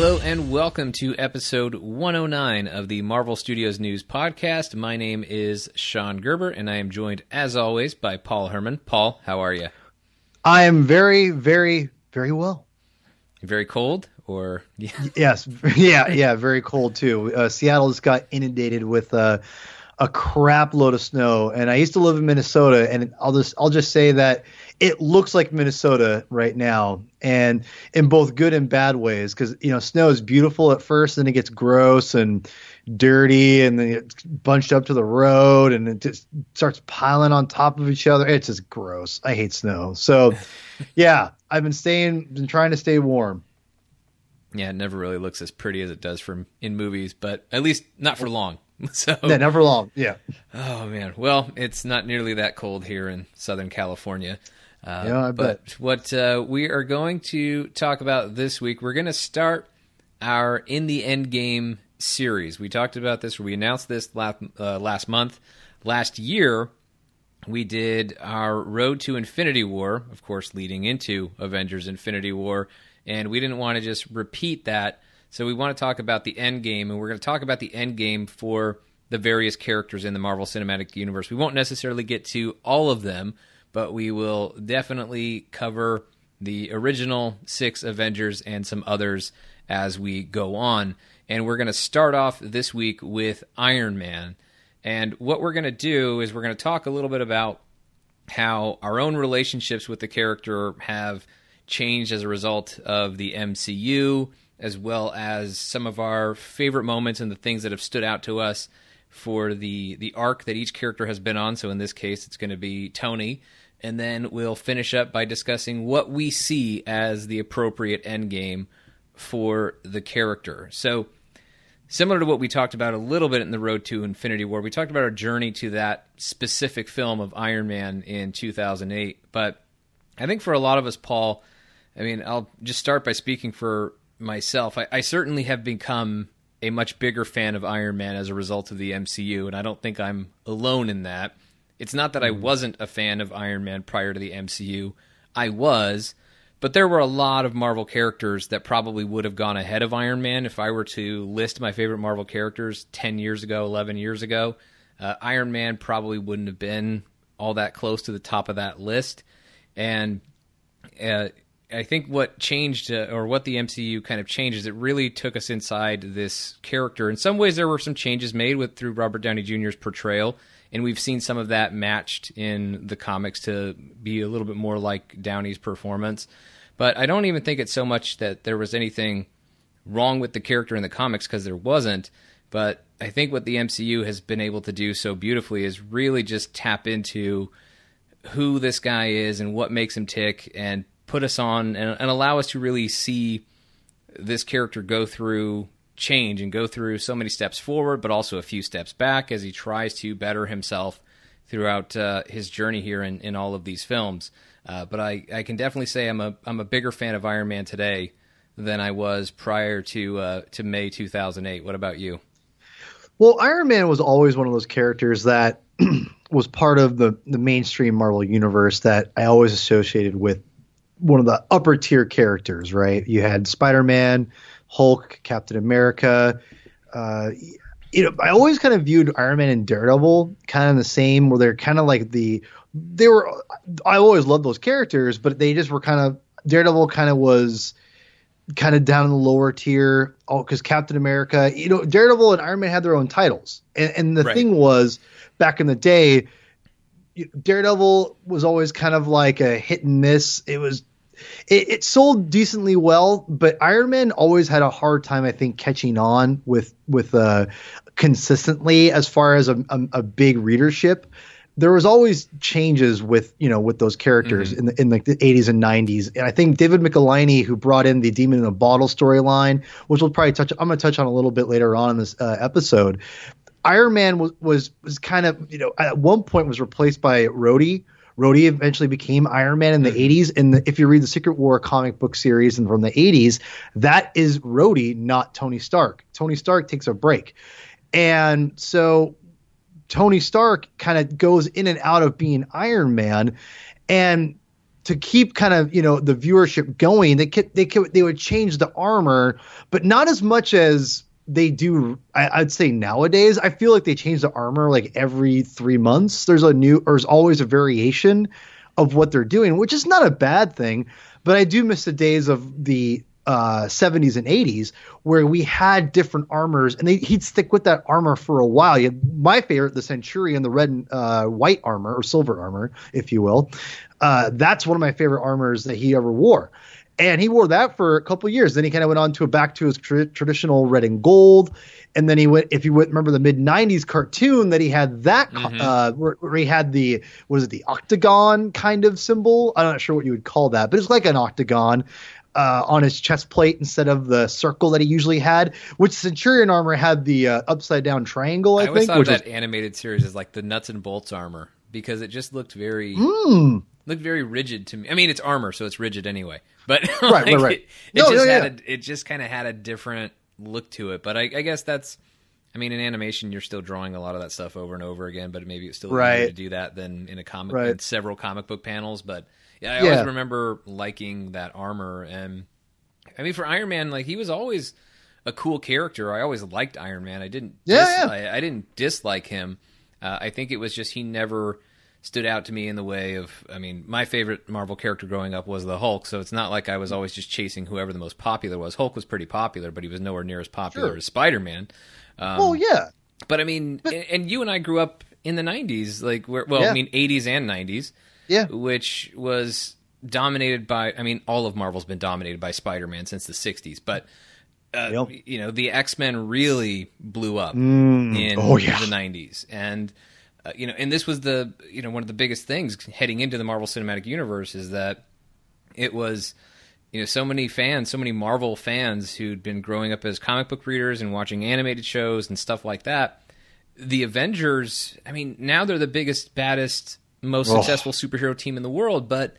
Hello and welcome to episode 109 of the Marvel Studios News Podcast. My name is Sean Gerber and I am joined as always by Paul Herman. Paul, how are you? I am very, very, very well. Very cold or yeah. Yes, yeah, yeah, very cold too. Uh, Seattle just got inundated with uh, a crap load of snow, and I used to live in Minnesota, and I'll just I'll just say that it looks like Minnesota right now, and in both good and bad ways. Because you know, snow is beautiful at first, then it gets gross and dirty, and then it's bunched up to the road, and it just starts piling on top of each other. It's just gross. I hate snow. So, yeah, I've been staying, been trying to stay warm. Yeah, it never really looks as pretty as it does from in movies, but at least not for long. So yeah, never long. Yeah. Oh man. Well, it's not nearly that cold here in Southern California. Uh, yeah, but what uh, we are going to talk about this week, we're going to start our In the End Game series. We talked about this, we announced this last, uh, last month. Last year, we did our Road to Infinity War, of course, leading into Avengers Infinity War, and we didn't want to just repeat that. So we want to talk about the end game, and we're going to talk about the end game for the various characters in the Marvel Cinematic Universe. We won't necessarily get to all of them, but we will definitely cover the original six Avengers and some others as we go on. And we're going to start off this week with Iron Man. And what we're going to do is we're going to talk a little bit about how our own relationships with the character have changed as a result of the MCU, as well as some of our favorite moments and the things that have stood out to us for the the arc that each character has been on. So in this case, it's going to be Tony and then we'll finish up by discussing what we see as the appropriate endgame for the character. So, similar to what we talked about a little bit in the Road to Infinity War, we talked about our journey to that specific film of Iron Man in 2008. But I think for a lot of us, Paul, I mean, I'll just start by speaking for myself. I, I certainly have become a much bigger fan of Iron Man as a result of the MCU, and I don't think I'm alone in that. It's not that I mm-hmm. wasn't a fan of Iron Man prior to the MCU. I was, but there were a lot of Marvel characters that probably would have gone ahead of Iron Man if I were to list my favorite Marvel characters 10 years ago, 11 years ago. Uh, Iron Man probably wouldn't have been all that close to the top of that list. And uh, I think what changed, uh, or what the MCU kind of changed, is it really took us inside this character. In some ways, there were some changes made with through Robert Downey Jr.'s portrayal and we've seen some of that matched in the comics to be a little bit more like Downey's performance. But I don't even think it's so much that there was anything wrong with the character in the comics because there wasn't. But I think what the MCU has been able to do so beautifully is really just tap into who this guy is and what makes him tick and put us on and, and allow us to really see this character go through change and go through so many steps forward, but also a few steps back as he tries to better himself throughout uh, his journey here in, in all of these films. Uh, but I, I can definitely say I'm a I'm a bigger fan of Iron Man today than I was prior to uh, to May 2008. What about you? Well, Iron Man was always one of those characters that was part of the the mainstream Marvel universe that I always associated with one of the upper tier characters. Right? You had Spider Man, Hulk, Captain America. Uh, you know, I always kind of viewed Iron Man and Daredevil kind of the same, where they're kind of like the they were. I always loved those characters, but they just were kind of Daredevil kind of was kind of down in the lower tier. Oh, because Captain America, you know, Daredevil and Iron Man had their own titles, and, and the right. thing was back in the day, Daredevil was always kind of like a hit and miss. It was it, it, sold decently well, but Iron Man always had a hard time, I think, catching on with with uh, consistently as far as a, a, a big readership. There was always changes with you know with those characters mm-hmm. in the in like the 80s and 90s, and I think David Michelinie, who brought in the Demon in a Bottle storyline, which we'll probably touch. I'm going to touch on a little bit later on in this uh, episode. Iron Man was was was kind of you know at one point was replaced by Rhodey Rhodey eventually became Iron Man in the mm-hmm. 80s. And the, if you read the Secret War comic book series and from the 80s, that is Rhodey, not Tony Stark. Tony Stark takes a break. And so Tony Stark kind of goes in and out of being Iron Man. And to keep kind of you know the viewership going, they could, they could, they would change the armor, but not as much as they do. I, would say nowadays, I feel like they change the armor like every three months. There's a new, or there's always a variation of what they're doing, which is not a bad thing. But I do miss the days of the uh, 70s and 80s where we had different armors and they, he'd stick with that armor for a while. my favorite, the Centurion, the red and uh, white armor or silver armor, if you will. Uh, that's one of my favorite armors that he ever wore. And he wore that for a couple years. Then he kind of went on to a back to his tra- traditional red and gold. And then he went, if you would remember the mid 90s cartoon, that he had that, mm-hmm. uh, where, where, he had the, what is it, the octagon kind of symbol? I'm not sure what you would call that, but it's like an octagon uh, on his chest plate instead of the circle that he usually had, which Centurion armor had the uh, upside down triangle. I, I always think. thought which that was... animated series is like the nuts and bolts armor because it just looked very mm. Looked very rigid to me. I mean, it's armor, so it's rigid anyway. But right, like, right, right. It, it no, just no, had yeah. a, it just kind of had a different look to it. But I, I guess that's. I mean, in animation, you're still drawing a lot of that stuff over and over again, but maybe it's still right. easier to do that than in a comic, right. in several comic book panels. But yeah, I yeah. always remember liking that armor, and I mean, for Iron Man, like he was always a cool character. I always liked Iron Man. I didn't, yeah, dis- yeah. I, I, didn't dislike him. Uh, I think it was just he never stood out to me in the way of. I mean, my favorite Marvel character growing up was the Hulk, so it's not like I was always just chasing whoever the most popular was. Hulk was pretty popular, but he was nowhere near as popular sure. as Spider Man. Um, well, yeah, but I mean, but, and, and, you and I grew up in the '90s, like well, yeah. I mean, '80s and '90s, yeah, which was dominated by I mean all of Marvel's been dominated by Spider-Man since the 60s but uh, yep. you know the X-Men really blew up mm. in oh, yeah. the 90s and uh, you know and this was the you know one of the biggest things heading into the Marvel Cinematic Universe is that it was you know so many fans so many Marvel fans who'd been growing up as comic book readers and watching animated shows and stuff like that the Avengers I mean now they're the biggest baddest most oh. successful superhero team in the world but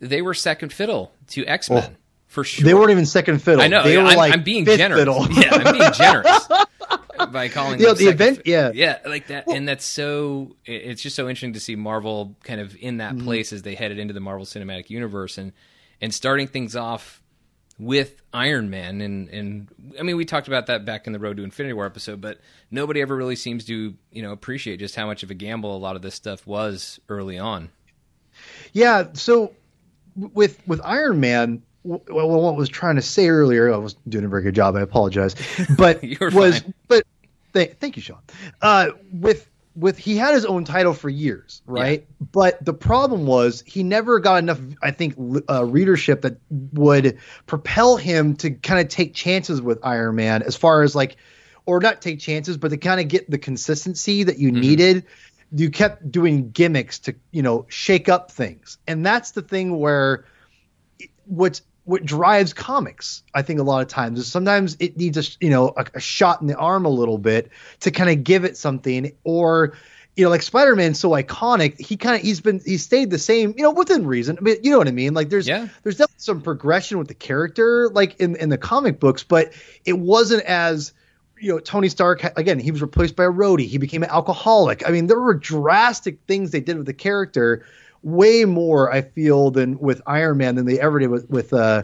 they were second fiddle to X Men. Oh, for sure. They weren't even second fiddle. I know. They were I'm, like I'm being generous. Fiddle. yeah, I'm being generous by calling. Yeah, the event. Fi- yeah, yeah, like that. Well, and that's so. It's just so interesting to see Marvel kind of in that mm-hmm. place as they headed into the Marvel Cinematic Universe and and starting things off with Iron Man. And and I mean, we talked about that back in the Road to Infinity War episode, but nobody ever really seems to you know appreciate just how much of a gamble a lot of this stuff was early on. Yeah. So with with Iron Man, well, what I was trying to say earlier, I was doing a very good job. I apologize, but was fine. but th- thank you, Sean. Uh, with with he had his own title for years, right? Yeah. But the problem was he never got enough, I think, uh, readership that would propel him to kind of take chances with Iron Man, as far as like, or not take chances, but to kind of get the consistency that you mm-hmm. needed you kept doing gimmicks to you know shake up things and that's the thing where what's what drives comics i think a lot of times is sometimes it needs a you know a, a shot in the arm a little bit to kind of give it something or you know like spider-man's so iconic he kind of he's been he stayed the same you know within reason I mean, you know what i mean like there's yeah. there's definitely some progression with the character like in in the comic books but it wasn't as you know, Tony Stark again, he was replaced by a Rhodey. He became an alcoholic. I mean, there were drastic things they did with the character, way more I feel than with Iron Man than they ever did with with uh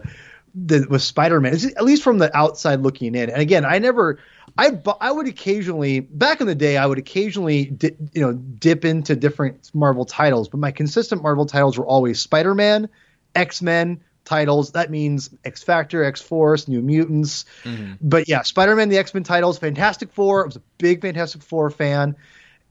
the, with Spider Man. At least from the outside looking in. And again, I never, I I would occasionally back in the day, I would occasionally di, you know dip into different Marvel titles, but my consistent Marvel titles were always Spider Man, X Men titles. That means X Factor, X Force, New Mutants. Mm-hmm. But yeah, Spider Man, the X Men titles, Fantastic Four. I was a big Fantastic Four fan.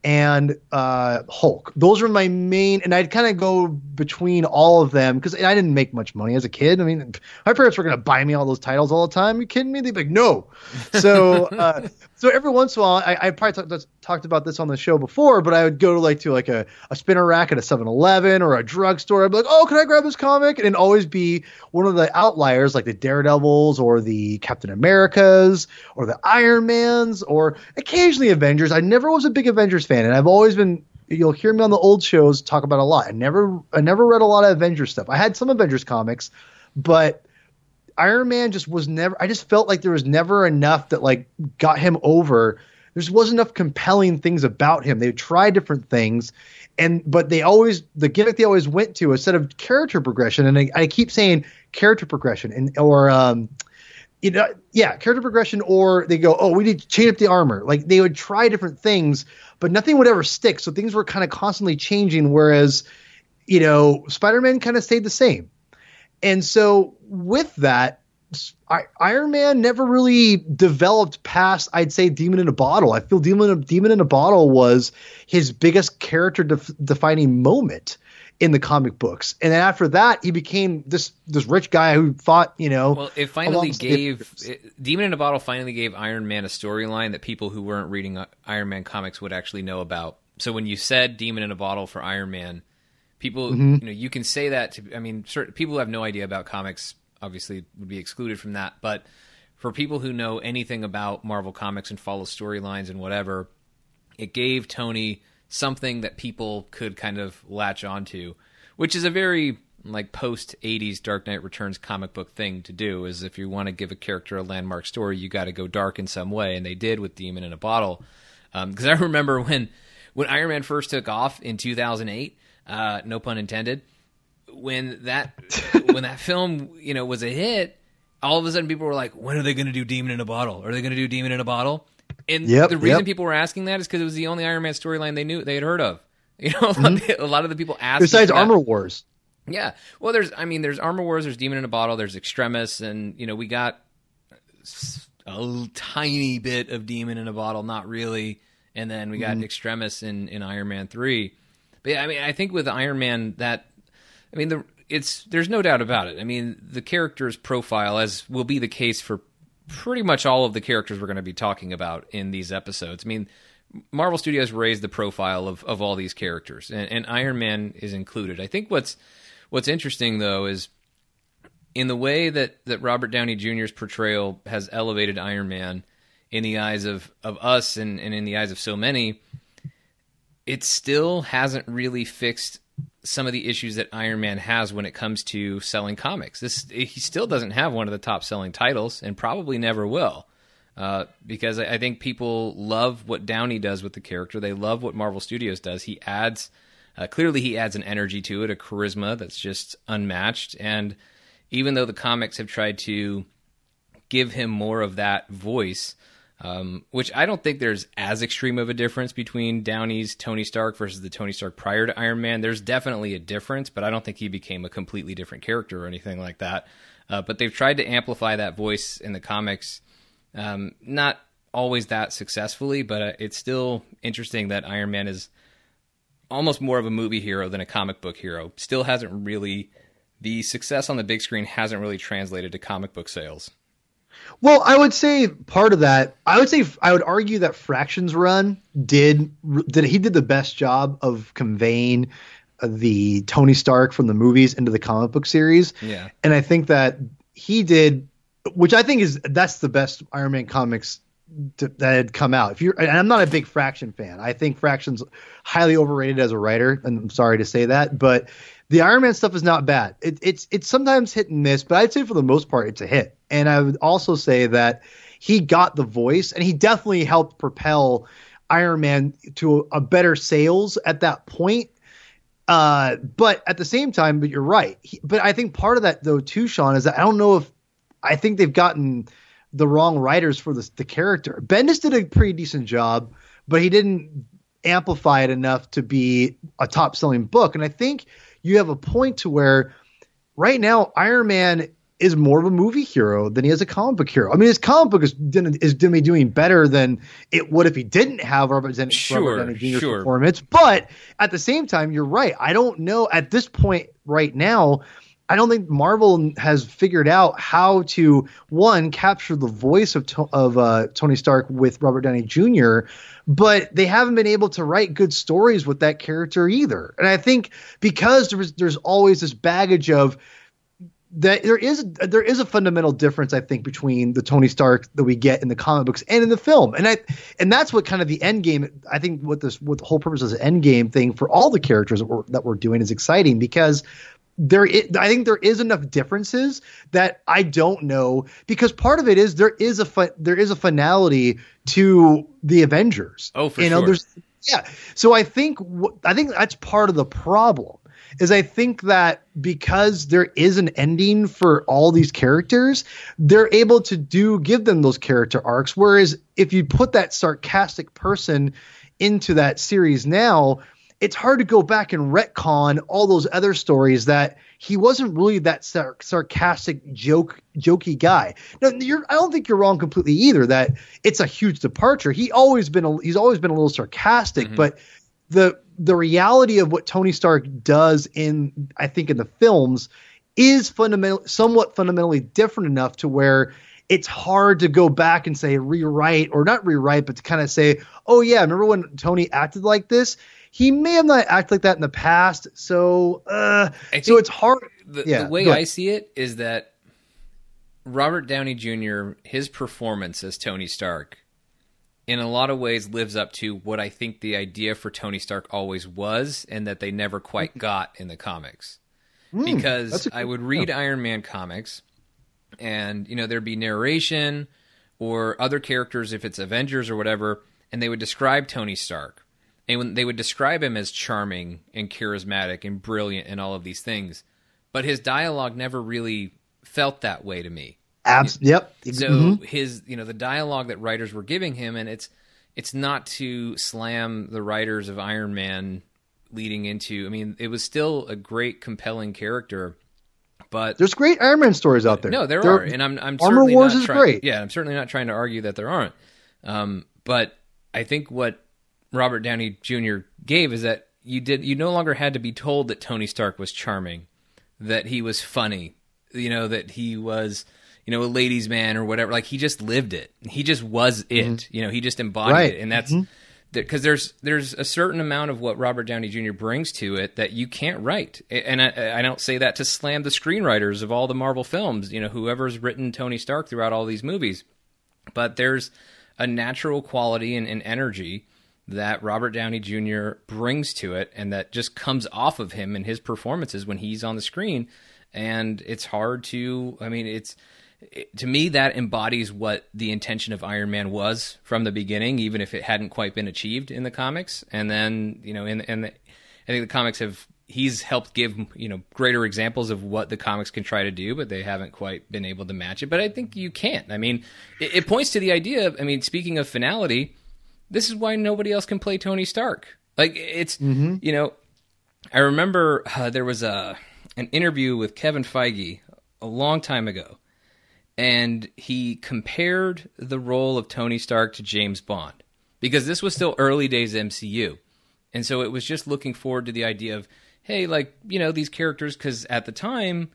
And uh, Hulk. Those were my main, and I'd kind of go between all of them because I didn't make much money as a kid. I mean, my parents were going to buy me all those titles all the time. Are you kidding me? They'd be like, no. So, uh, so every once in a while, I, I probably talk, talked about this on the show before, but I would go to like to like a, a spinner rack at a 7-Eleven or a drugstore. I'd be like, oh, can I grab this comic? And always be one of the outliers, like the Daredevils or the Captain Americas or the Iron Mans or occasionally Avengers. I never was a big Avengers fan, and I've always been. You'll hear me on the old shows talk about a lot. I never, I never read a lot of Avengers stuff. I had some Avengers comics, but Iron Man just was never. I just felt like there was never enough that like got him over there just wasn't enough compelling things about him. They tried different things, and but they always the gimmick they always went to instead of character progression. And I, I keep saying character progression and or um, you know, yeah, character progression, or they go, oh, we need to change up the armor. Like they would try different things, but nothing would ever stick. So things were kind of constantly changing. Whereas, you know, Spider Man kind of stayed the same. And so with that, I, Iron Man never really developed past, I'd say, Demon in a Bottle. I feel Demon Demon in a Bottle was his biggest character def- defining moment in the comic books. And then after that, he became this this rich guy who fought, you know. Well, it finally gave it, Demon in a Bottle finally gave Iron Man a storyline that people who weren't reading uh, Iron Man comics would actually know about. So when you said Demon in a Bottle for Iron Man, people, mm-hmm. you know, you can say that to. I mean, certain people who have no idea about comics obviously would be excluded from that, but for people who know anything about Marvel comics and follow storylines and whatever, it gave Tony something that people could kind of latch onto, which is a very like post 80s Dark Knight Returns comic book thing to do is if you want to give a character a landmark story, you got to go dark in some way, and they did with Demon in a Bottle. Because um, I remember when when Iron Man first took off in 2008, uh, no pun intended, when that when that film you know was a hit, all of a sudden people were like, when are they going to do Demon in a Bottle? Are they going to do Demon in a Bottle? And yep, the reason yep. people were asking that is because it was the only Iron Man storyline they knew they had heard of. You know, mm-hmm. a lot of the people asked. Besides Armor Wars. Yeah, well, there's I mean, there's Armor Wars, there's Demon in a Bottle, there's Extremis, and you know we got a tiny bit of Demon in a Bottle, not really, and then we got mm-hmm. Extremis in in Iron Man three. But yeah, I mean, I think with Iron Man that, I mean, the it's there's no doubt about it. I mean, the character's profile, as will be the case for pretty much all of the characters we're going to be talking about in these episodes. I mean, Marvel Studios raised the profile of, of all these characters, and, and Iron Man is included. I think what's what's interesting though is in the way that, that Robert Downey Jr.'s portrayal has elevated Iron Man in the eyes of, of us and, and in the eyes of so many, it still hasn't really fixed some of the issues that Iron Man has when it comes to selling comics. This he still doesn't have one of the top selling titles, and probably never will, uh, because I think people love what Downey does with the character. They love what Marvel Studios does. He adds uh, clearly he adds an energy to it, a charisma that's just unmatched, and even though the comics have tried to give him more of that voice um, which I don't think there's as extreme of a difference between Downey's Tony Stark versus the Tony Stark prior to Iron Man. There's definitely a difference, but I don't think he became a completely different character or anything like that. Uh, but they've tried to amplify that voice in the comics, um, not always that successfully, but uh, it's still interesting that Iron Man is almost more of a movie hero than a comic book hero. Still hasn't really the success on the big screen hasn't really translated to comic book sales. Well, I would say part of that. I would say I would argue that Fraction's Run did that he did the best job of conveying uh, the Tony Stark from the movies into the comic book series. Yeah, and I think that he did, which I think is that's the best Iron Man comics to, that had come out. If you're, and I'm not a big Fraction fan. I think Fraction's highly overrated as a writer, and I'm sorry to say that, but the Iron Man stuff is not bad. It, it's it's sometimes hit and miss, but I'd say for the most part it's a hit. And I would also say that he got the voice, and he definitely helped propel Iron Man to a, a better sales at that point. Uh, but at the same time, but you're right. He, but I think part of that though too, Sean, is that I don't know if I think they've gotten the wrong writers for the character. Bendis did a pretty decent job, but he didn't amplify it enough to be a top selling book. And I think you have a point to where right now Iron Man is more of a movie hero than he is a comic book hero. I mean, his comic book is is be doing better than it would if he didn't have Robert, Zen- sure, Robert Downey Jr. Sure. performance. But at the same time, you're right. I don't know at this point right now. I don't think Marvel has figured out how to one capture the voice of of uh, Tony Stark with Robert Downey Jr but they haven't been able to write good stories with that character either. And I think because there's there's always this baggage of that there is there is a fundamental difference I think between the Tony Stark that we get in the comic books and in the film, and I and that's what kind of the end game. I think what this what the whole purpose of the end game thing for all the characters that we're, that we're doing is exciting because there is, I think there is enough differences that I don't know because part of it is there is a there is a finality to the Avengers. Oh, for you sure. know, there's yeah. So I think I think that's part of the problem is I think that because there is an ending for all these characters, they're able to do give them those character arcs. Whereas if you put that sarcastic person into that series now, it's hard to go back and retcon all those other stories that he wasn't really that sar- sarcastic joke jokey guy. No, you're I don't think you're wrong completely either that it's a huge departure. He always been a, he's always been a little sarcastic, mm-hmm. but the the reality of what Tony Stark does in I think in the films is fundamental somewhat fundamentally different enough to where it's hard to go back and say rewrite or not rewrite, but to kind of say, oh yeah, remember when Tony acted like this? He may have not acted like that in the past, so uh, so it's hard. The, yeah, the way I see it is that Robert Downey Jr. his performance as Tony Stark in a lot of ways lives up to what I think the idea for Tony Stark always was and that they never quite mm-hmm. got in the comics. Mm, because I would read yeah. Iron Man comics and you know there'd be narration or other characters if it's Avengers or whatever and they would describe Tony Stark and when they would describe him as charming and charismatic and brilliant and all of these things, but his dialogue never really felt that way to me. Abs- yep. So mm-hmm. his, you know, the dialogue that writers were giving him, and it's it's not to slam the writers of Iron Man leading into. I mean, it was still a great, compelling character. But there's great Iron Man stories out there. No, there, there are, and I'm I'm Armor Wars is try- great. Yeah, I'm certainly not trying to argue that there aren't. Um, but I think what Robert Downey Jr. gave is that you did you no longer had to be told that Tony Stark was charming, that he was funny, you know, that he was you know a ladies' man or whatever. Like he just lived it. He just was it. Mm-hmm. You know, he just embodied right. it, and that's. Mm-hmm because there's there's a certain amount of what Robert Downey Jr. brings to it that you can't write, and I, I, don't say that to slam the screenwriters of all the Marvel films. You know, whoever's written Tony Stark throughout all these movies, but there's a natural quality and, and energy that Robert Downey Jr. brings to it and that just comes off of him in his performances when he's on the screen. And it's hard to, I mean, it's, it, to me, that embodies what the intention of Iron Man was from the beginning, even if it hadn't quite been achieved in the comics. And then, you know, and in the, I think the comics have, he's helped give, you know, greater examples of what the comics can try to do, but they haven't quite been able to match it. But I think you can't. I mean, it, it points to the idea of, I mean, speaking of finality, this is why nobody else can play Tony Stark. Like it's mm-hmm. you know, I remember uh, there was a an interview with Kevin Feige a long time ago, and he compared the role of Tony Stark to James Bond because this was still early days MCU, and so it was just looking forward to the idea of hey, like you know these characters because at the time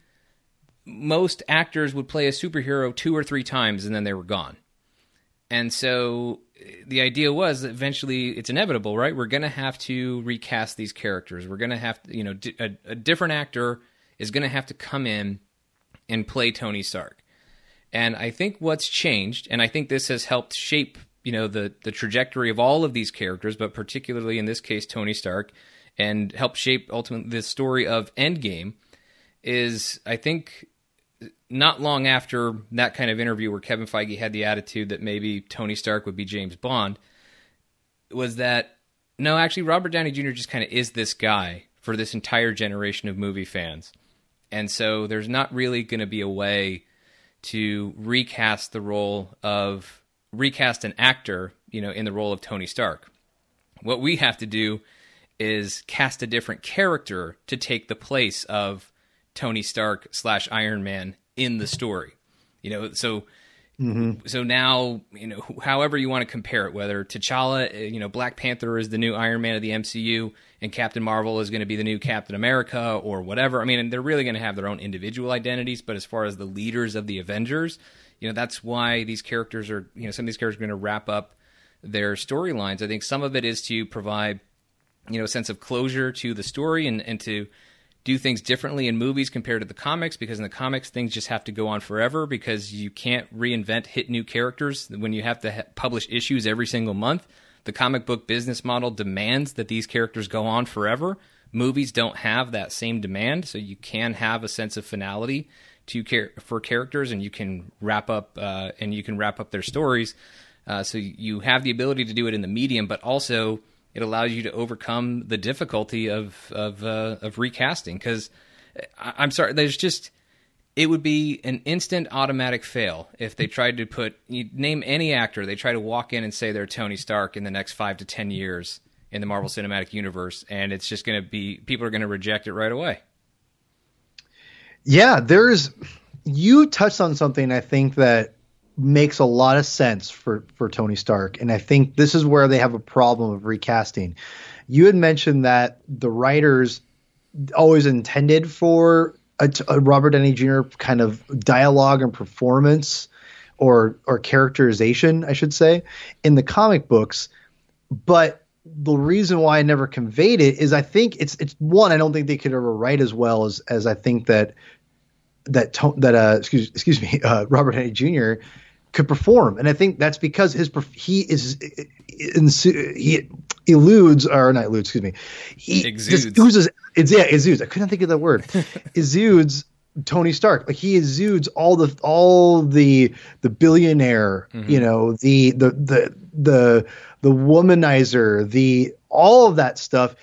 most actors would play a superhero two or three times and then they were gone. And so eh, the idea was that eventually it's inevitable, right? We're going to have to recast these characters. We're going to have you know, a, a different actor is going to have to come in and play Tony Stark. And I think what's changed, and I think this has helped shape, you know, the the trajectory of all of these characters, but particularly in this case Tony Stark, and help shape ultimately the story of Endgame, is I think not long after that kind of interview where Kevin Feige had the attitude that maybe Tony Stark would be James Bond, was that no, actually, Robert Downey Jr. just kind of is this guy for this entire generation of movie fans. And so there's not really going to be a way to recast the role of recast an actor, you know, in the role of Tony Stark. What we have to do is cast a different character to take the place of Tony Stark slash Iron Man in the story. You know, so mm-hmm. so now you know, however you want to compare it, whether T'Challa, uh, you know, Black Panther is the new Iron Man of the MCU, and Captain Marvel is going to be the new Captain America, or whatever. I mean, they're really going to have their own individual identities, but as far as the leaders of the Avengers, you know, that's why these characters are, you know, some of these characters are going to wrap up their storylines. I think some of it is to provide, you know, a sense of closure to the story and and to do things differently in movies compared to the comics because in the comics things just have to go on forever because you can't reinvent hit new characters when you have to ha- publish issues every single month. The comic book business model demands that these characters go on forever. Movies don't have that same demand, so you can have a sense of finality to char- for characters, and you can wrap up uh, and you can wrap up their stories. Uh, so you have the ability to do it in the medium, but also it allows you to overcome the difficulty of of uh, of recasting. Because I'm sorry, there's just it would be an instant automatic fail if they tried to put name any actor they try to walk in and say they're Tony Stark in the next five to ten years in the Marvel Cinematic Universe, and it's just going to be people are going to reject it right away. Yeah, there's you touched on something I think that makes a lot of sense for for Tony Stark, and I think this is where they have a problem of recasting. You had mentioned that the writers always intended for a, a Robert Downey Jr. kind of dialogue and performance, or or characterization, I should say, in the comic books, but the reason why I never conveyed it is I think it's it's one I don't think they could ever write as well as as I think that that that uh excuse excuse me uh, Robert Downey Jr. could perform, and I think that's because his he is he eludes or not eludes excuse me he exudes oozes it's yeah exudes I couldn't think of that word exudes Tony Stark. Like he exudes all the all the the billionaire, mm-hmm. you know, the the the the the womanizer, the all of that stuff.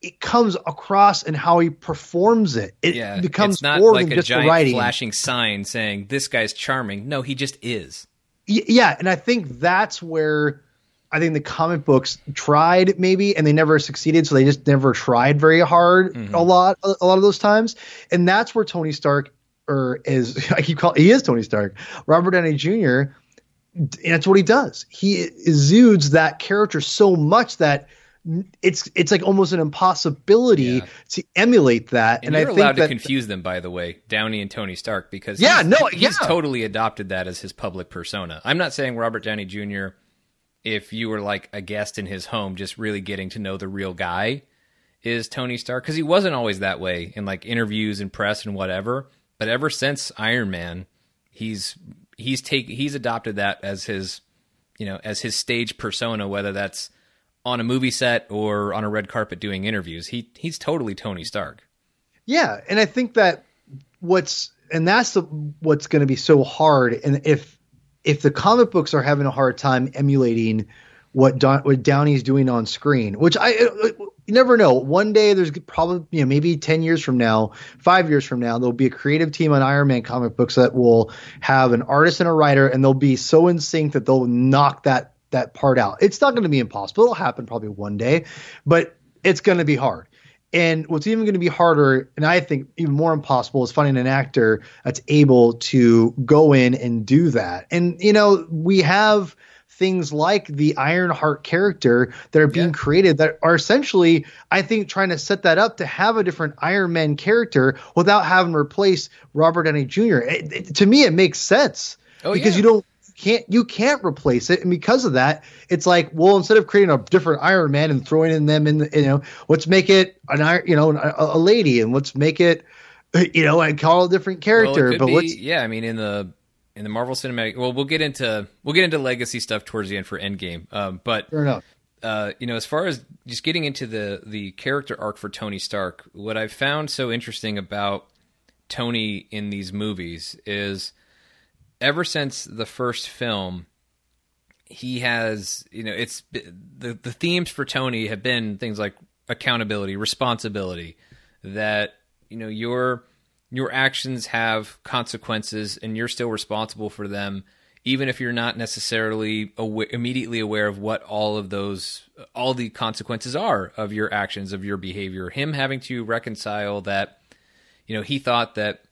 It comes across in how he performs it. It yeah, becomes it's not more like than a just giant the writing. flashing sign saying this guy's charming. No, he just is. Yeah, and I think that's where I think the comic books tried maybe and they never succeeded, so they just never tried very hard Mhm. a lot a, a lot of those times. And that's where Tony Stark or is I keep calling he is Tony Stark. Robert Downey Jr. That's what he does. He exudes that character so much that it's it's like almost an impossibility Yeah. to emulate that. And, And, you're I allowed to that confuse them, by the way, Downey and Tony Stark, because Yeah, he's, no, he's yeah. totally adopted that as his public persona. I'm not saying Robert Downey Jr. If you were like a guest in his home, just really getting to know the real guy, is Tony Stark because he wasn't always that way in like interviews and press and whatever. But ever since Iron Man, he's he's take he's adopted that as his you know as his stage persona, whether that's on a movie set or on a red carpet doing interviews. He he's totally Tony Stark. Yeah, and I think that what's and that's the, what's going to be so hard. And if if the comic books are having a hard time emulating what Don, what Downey's doing on screen, which I uh, you never know. One day there's probably you know maybe ten years from now, five years from now, there'll be a creative team on Iron Man comic books that will have an artist and a writer, and they'll be so in sync that they'll knock that that part out. It's not going to be impossible. It'll happen probably one day, but it's going to be hard. And what's even going to be harder, and I think even more impossible, is finding an actor that's able to go in and do that. And you know, we have things like the Ironheart character that are being Yeah. created that are essentially, I think, trying to set that up to have a different Iron Man character without having to replace Robert Downey Jr. It- it- to me, it makes sense Oh, because yeah. you don't can't you can't replace it and because of that it's like well instead of creating a different iron man and throwing in them in the, you know let's make it an iron you know a, a lady and let's make it you know and call a different character could but be- yeah, I mean in the in the Marvel Cinematic. Well, we'll get into we'll get into legacy stuff towards the end for Endgame. Um, but fair enough uh, you know, as far as just getting into the the character arc for Tony Stark, what I've found so interesting about Tony in these movies is ever since the first film, he has you know it's the the themes for Tony have been things like accountability, responsibility, that you know your your actions have consequences and you're still responsible for them even if you're not necessarily awa immediately aware of what all of those all the consequences are of your actions of your behavior. Him having to reconcile that you know he thought that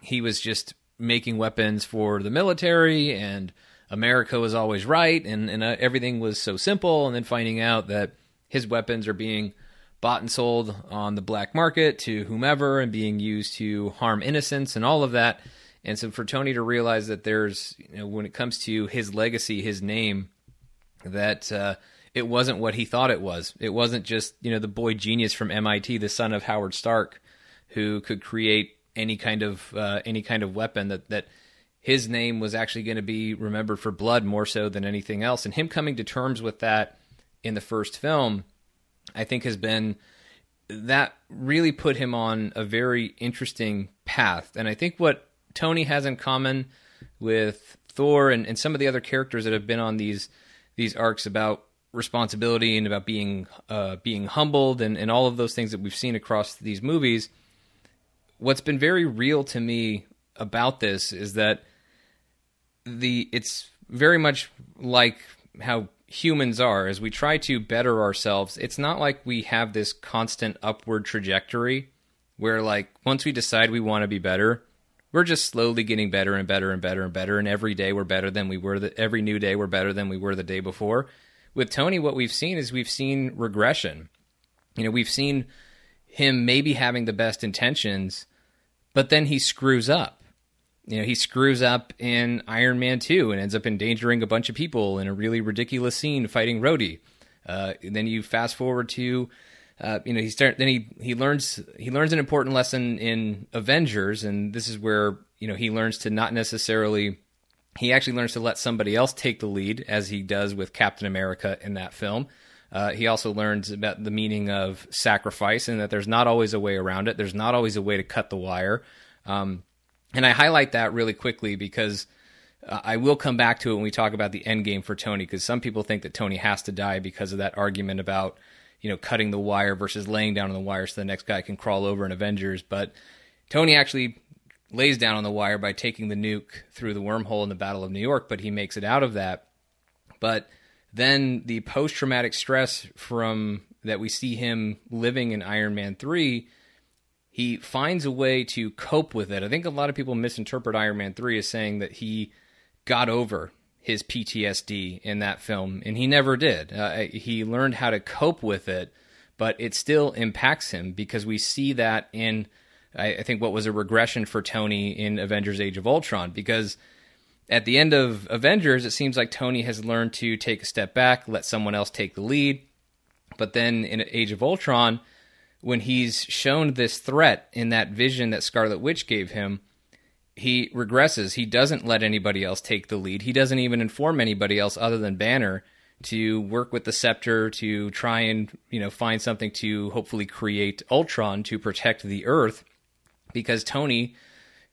he was just making weapons for the military and America was always right and, and uh, everything was so simple and then finding out that his weapons are being bought and sold on the black market to whomever and being used to harm innocents and all of that. And so for Tony to realize that there's you know when it comes to his legacy his name that uh, it wasn't what he thought it was. It wasn't just you know the boy genius from MIT the son of Howard Stark who could create any kind of uh, any kind of weapon that that his name was actually going to be remembered for blood more so than anything else and him coming to terms with that in the first film I think has been that really put him on a very interesting path and I think what Tony has in common with Thor and, and some of the other characters that have been on these these arcs about responsibility and about being uh, being humbled and, and all of those things that we've seen across these movies. What's been very real to me about this is that the it's very much like how humans are as we try to better ourselves it's not like we have this constant upward trajectory where like once we decide we want to be better we're just slowly getting better and better and better and better and every day we're better than we were the, every new day we're better than we were the day before with Tony, what we've seen is we've seen regression. You know, we've seen him maybe having the best intentions, but then he screws up. You know, he screws up in Iron Man 2 and ends up endangering a bunch of people in a really ridiculous scene fighting Rhodey. Uh, then you fast forward to, uh, you know, he start then he he learns he learns an important lesson in Avengers, and this is where you know he learns to not necessarily he actually learns to let somebody else take the lead, as he does with Captain America in that film. Uh, he also learns about the meaning of sacrifice and that there's not always a way around it. There's not always a way to cut the wire. Um, and I highlight that really quickly because uh, I will come back to it when we talk about the end game for Tony, because some people think that Tony has to die because of that argument about you know cutting the wire versus laying down on the wire so the next guy can crawl over in Avengers. But Tony actually lays down on the wire by taking the nuke through the wormhole in the Battle of New York, but he makes it out of that. But then the post traumatic stress from that we see him living in Iron Man 3, he finds a way to cope with it. I think a lot of people misinterpret Iron Man 3 as saying that he got over his PTSD in that film, and he never did. Uh, he learned how to cope with it, but it still impacts him because we see that in I, I think what was a regression for Tony in Avengers: Age of Ultron because at the end of Avengers, it seems like Tony has learned to take a step back, let someone else take the lead. But then in Age of Ultron, when he's shown this threat in that vision that Scarlet Witch gave him, he regresses. He doesn't let anybody else take the lead. He doesn't even inform anybody else other than Banner to work with the scepter to try and, you know, find something to hopefully create Ultron to protect the Earth because Tony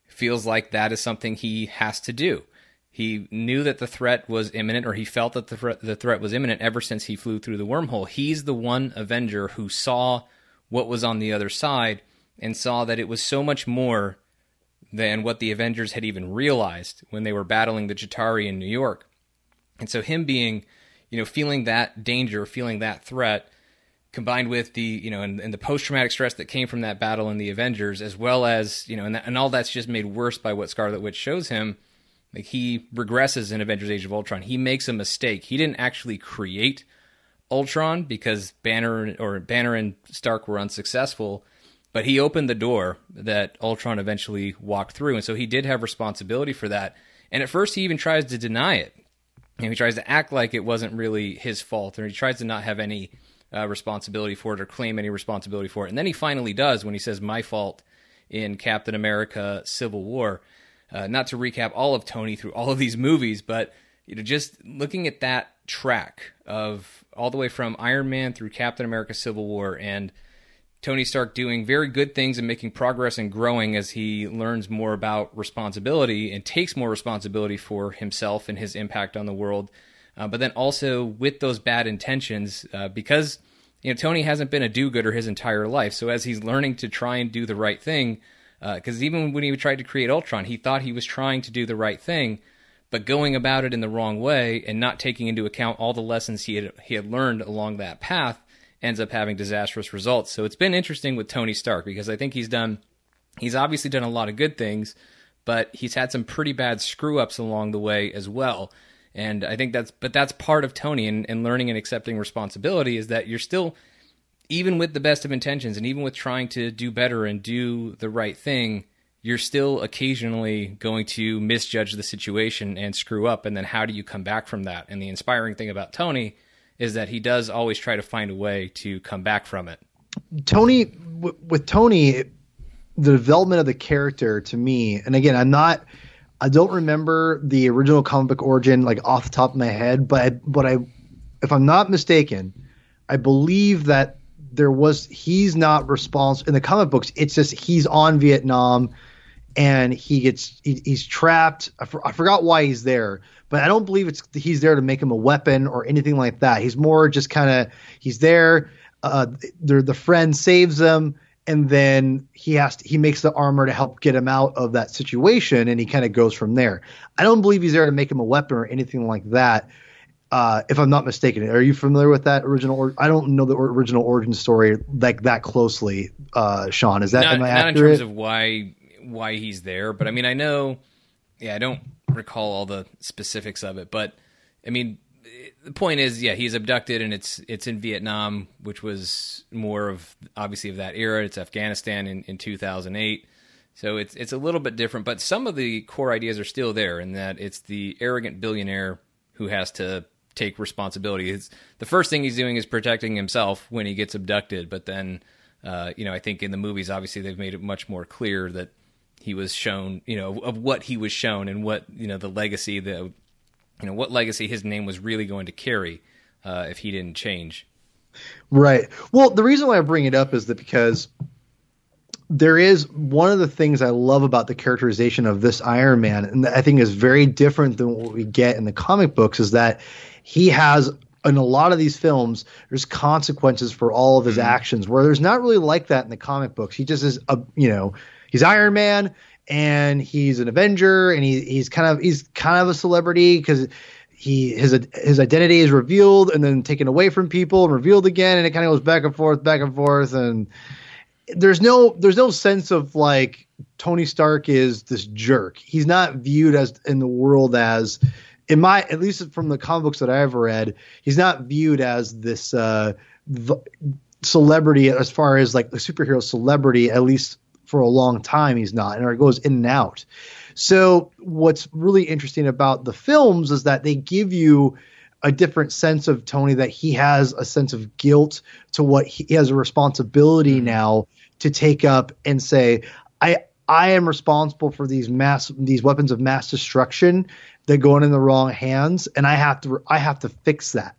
feels like that is something he has to do. He knew that the threat was imminent, or he felt that the, threat, the threat was imminent ever since he flew through the wormhole. He's the one Avenger who saw what was on the other side and saw that it was so much more than what the Avengers had even realized when they were battling the Chitauri in New York. And so, him being, you know, feeling that danger, feeling that threat, combined with the you know and, and the post traumatic stress that came from that battle in the Avengers, as well as you know, and, that, and all that's just made worse by what Scarlet Witch shows him. Like he regresses in Avengers: Age of Ultron. He makes a mistake. He didn't actually create Ultron because Banner or Banner and Stark were unsuccessful, but he opened the door that Ultron eventually walked through, and so he did have responsibility for that. And at first, he even tries to deny it. And he tries to act like it wasn't really his fault, or he tries to not have any uh, responsibility for it or claim any responsibility for it. And then he finally does when he says, My fault in Captain America Civil War. Uh, not to recap all of Tony through all of these movies, but you know, just looking at that track of all the way from Iron Man through Captain America Civil War and Tony Stark doing very good things and making progress and growing as he learns more about responsibility and takes more responsibility for himself and his impact on the world uh, but then also with those bad intentions, uh, because you know Tony hasn't been a do-gooder his entire life. So as he's learning to try and do the right thing, because uh, even when he tried to create Ultron, he thought he was trying to do the right thing, but going about it in the wrong way and not taking into account all the lessons he had he had learned along that path ends up having disastrous results. So it's been interesting with Tony Stark because I think he's done he's obviously done a lot of good things, but he's had some pretty bad screw ups along the way as well. And I think that's, but that's part of Tony and, and learning and accepting responsibility is that you're still, even with the best of intentions and even with trying to do better and do the right thing, you're still occasionally going to misjudge the situation and screw up. And then how do you come back from that? And the inspiring thing about Tony is that he does always try to find a way to come back from it. Tony, w- with Tony, the development of the character to me, and again, I'm not. I don't remember the original comic book origin like off the top of my head, but I, but I, if I'm not mistaken, I believe that there was he's not responsible in the comic books. It's just he's on Vietnam, and he gets he, he's trapped. I, for, I forgot why he's there, but I don't believe it's he's there to make him a weapon or anything like that. He's more just kind of he's there. Uh, the friend saves him and then he has to, he makes the armor to help get him out of that situation and he kind of goes from there i don't believe he's there to make him a weapon or anything like that uh, if i'm not mistaken are you familiar with that original or i don't know the original origin story like that closely uh, sean is that not, am I not in accurate? terms of why why he's there but i mean i know yeah i don't recall all the specifics of it but i mean the point is, yeah, he's abducted, and it's it's in Vietnam, which was more of obviously of that era. It's Afghanistan in, in 2008, so it's it's a little bit different. But some of the core ideas are still there, in that it's the arrogant billionaire who has to take responsibility. It's, the first thing he's doing is protecting himself when he gets abducted, but then, uh, you know, I think in the movies, obviously, they've made it much more clear that he was shown, you know, of what he was shown and what you know the legacy the, you know what legacy his name was really going to carry uh, if he didn't change. Right. Well, the reason why I bring it up is that because there is one of the things I love about the characterization of this Iron Man, and I think is very different than what we get in the comic books, is that he has in a lot of these films, there's consequences for all of his mm-hmm. actions. Where there's not really like that in the comic books. He just is a you know he's Iron Man and he's an Avenger, and he, he's kind of he's kind of a celebrity because he his his identity is revealed and then taken away from people and revealed again, and it kind of goes back and forth, back and forth, and there's no there's no sense of like Tony Stark is this jerk. He's not viewed as in the world as in my at least from the comic books that I've read, he's not viewed as this uh, celebrity as far as like a superhero celebrity at least for a long time he's not, and it goes in and out. So what's really interesting about the films is that they give you a different sense of Tony that he has a sense of guilt to what he, he has a responsibility mm-hmm. now to take up and say I I am responsible for these mass these weapons of mass destruction that going in the wrong hands and I have to I have to fix that.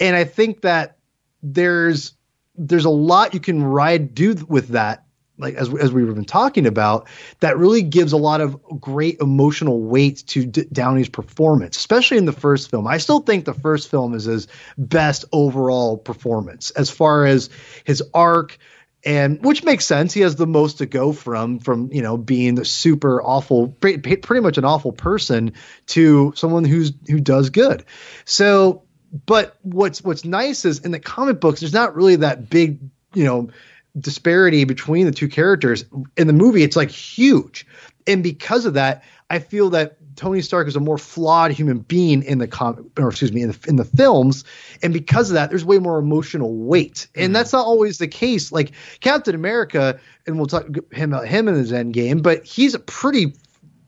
And I think that there's there's a lot you can ride do with that like as as we've been talking about, that really gives a lot of great emotional weight to D- Downey's performance, especially in the first film. I still think the first film is his best overall performance as far as his arc and which makes sense. He has the most to go from, from you know being the super awful, pretty much an awful person to someone who's who does good. So, but what's what's nice is in the comic books, there's not really that big, you know, disparity between the two characters. In the movie it's like huge. And because of that i feel that tony stark is a more flawed human being in the comic or excuse me in the, in the films. And because of that there's way more emotional weight. And mm-hmm. that's not always the case. Like captain america and we'll talk him about him in his end game but he's a pretty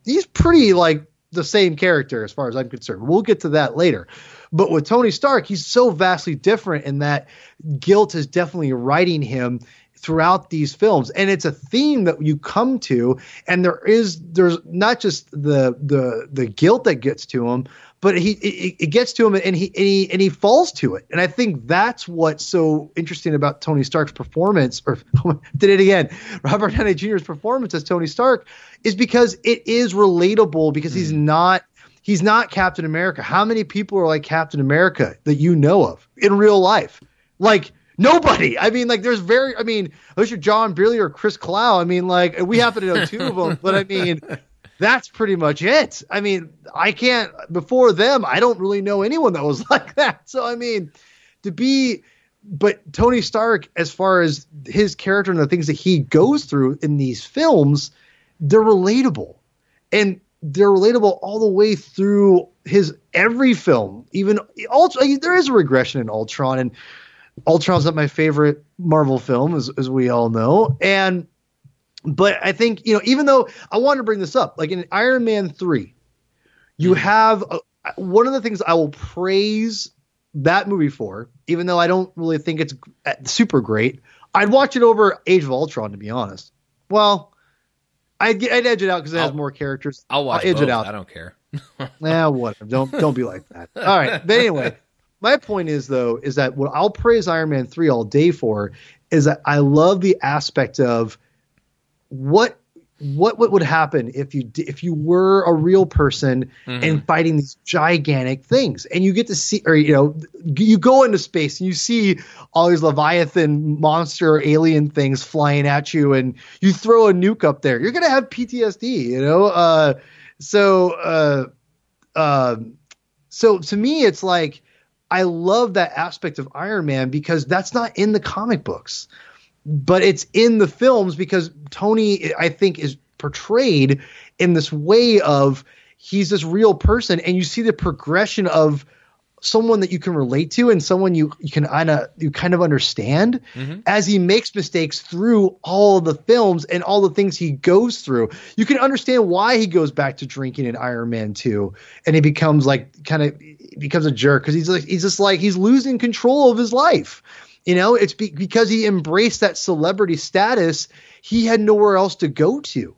he's pretty like the same character as far as i'm concerned. We'll get to that later. But with Tony Stark, he's so vastly different in that guilt is definitely writing him throughout these films. And it's a theme that you come to and there is there's not just the the the guilt that gets to him but he it, it gets to him and he, and he and he falls to it. And i think that's what's so interesting about tony stark's performance or did it again robert downey jr's performance as tony stark is because it is relatable because mm. he's not he's not captain america. How many people are like captain america that you know of in real life? Like Nobody. I mean, like, there's very. I mean, unless you're John Briley or Chris Clow. I mean, like, we happen to know two of them, but I mean, that's pretty much it. I mean, I can't. Before them, I don't really know anyone that was like that. So, I mean, to be, but Tony Stark, as far as his character and the things that he goes through in these films, they're relatable, and they're relatable all the way through his every film. Even Ultron, there is a regression in Ultron, and Ultron's not my favorite Marvel film, as, as we all know. And but I think you know, even though I want to bring this up, like in Iron Man three, you mm-hmm. have a, one of the things I will praise that movie for, even though I don't really think it's super great. I'd watch it over Age of Ultron, to be honest. Well, I'd, I'd edge it out because it has I'll- more characters. I'll watch edge both. it out. I don't care. Nah, whatever. Don't don't be like that. All right. But anyway, my point is though is that what I'll praise Iron Man three all day for is that I love the aspect of what what what would happen if you if you were a real person and fighting these gigantic things. And you get to see or you know you go into space and you see all these leviathan monster alien things flying at you and you throw a nuke up there. You're gonna have ptsd you know? Uh so uh um, so to me, it's like I love that aspect of Iron Man because that's not in the comic books, but it's in the films because Tony, I think, is portrayed in this way of he's this real person, and you see the progression of someone that you can relate to and someone you, you can kind of you kind of understand mm-hmm. as he makes mistakes through all of the films and all the things he goes through. You can understand why he goes back to drinking in Iron Man 2 and he becomes like kind of becomes a jerk because he's like he's just like he's losing control of his life. You know, it's be- because he embraced that celebrity status, he had nowhere else to go to.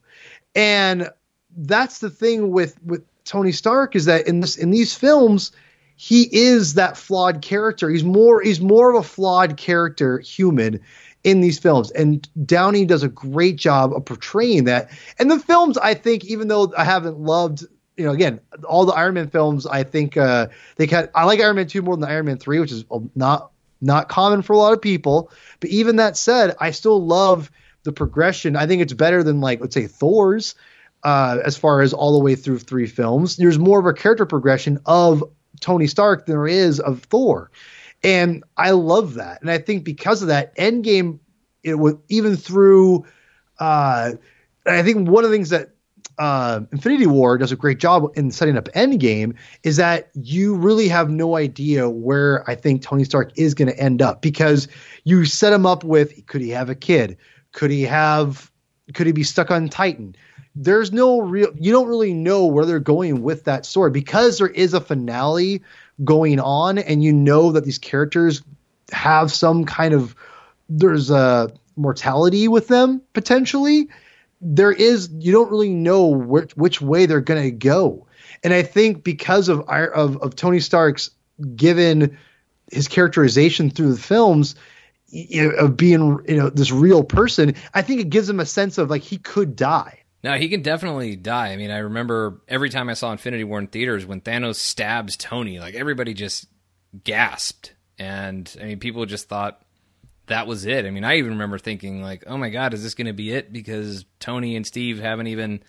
And that's the thing with with Tony Stark is that in this in these films he is that flawed character. He's more he's more of a flawed character human in these films and Downey does a great job of portraying that. And the films I think even though I haven't loved you know again all the Iron Man films I think uh they kind I like Iron Man 2 more than Iron Man 3 which is not not common for a lot of people. But even that said, I still love the progression. I think it's better than like let's say Thor's uh, as far as all the way through three films. There's more of a character progression of Tony Stark than there is of Thor, and I love that. And I think because of that, Endgame, it was even through. Uh, I think one of the things that uh, Infinity War does a great job in setting up Endgame is that you really have no idea where I think Tony Stark is going to end up because you set him up with could he have a kid? Could he have? Could he be stuck on Titan? There's no real. You don't really know where they're going with that story because there is a finale going on, and you know that these characters have some kind of there's a mortality with them potentially there is you don't really know which which way they're going to go and i think because of of, of tony stark's given his characterization through the films you know, of being you know this real person i think it gives him a sense of like he could die No, he can definitely die. I mean, I remember every time I saw Infinity War in theaters when Thanos stabs Tony, like everybody just gasped. And I mean, people just thought that was it. I mean, I even remember thinking like, "Oh my god, is this going to be it because Tony and Steve haven't even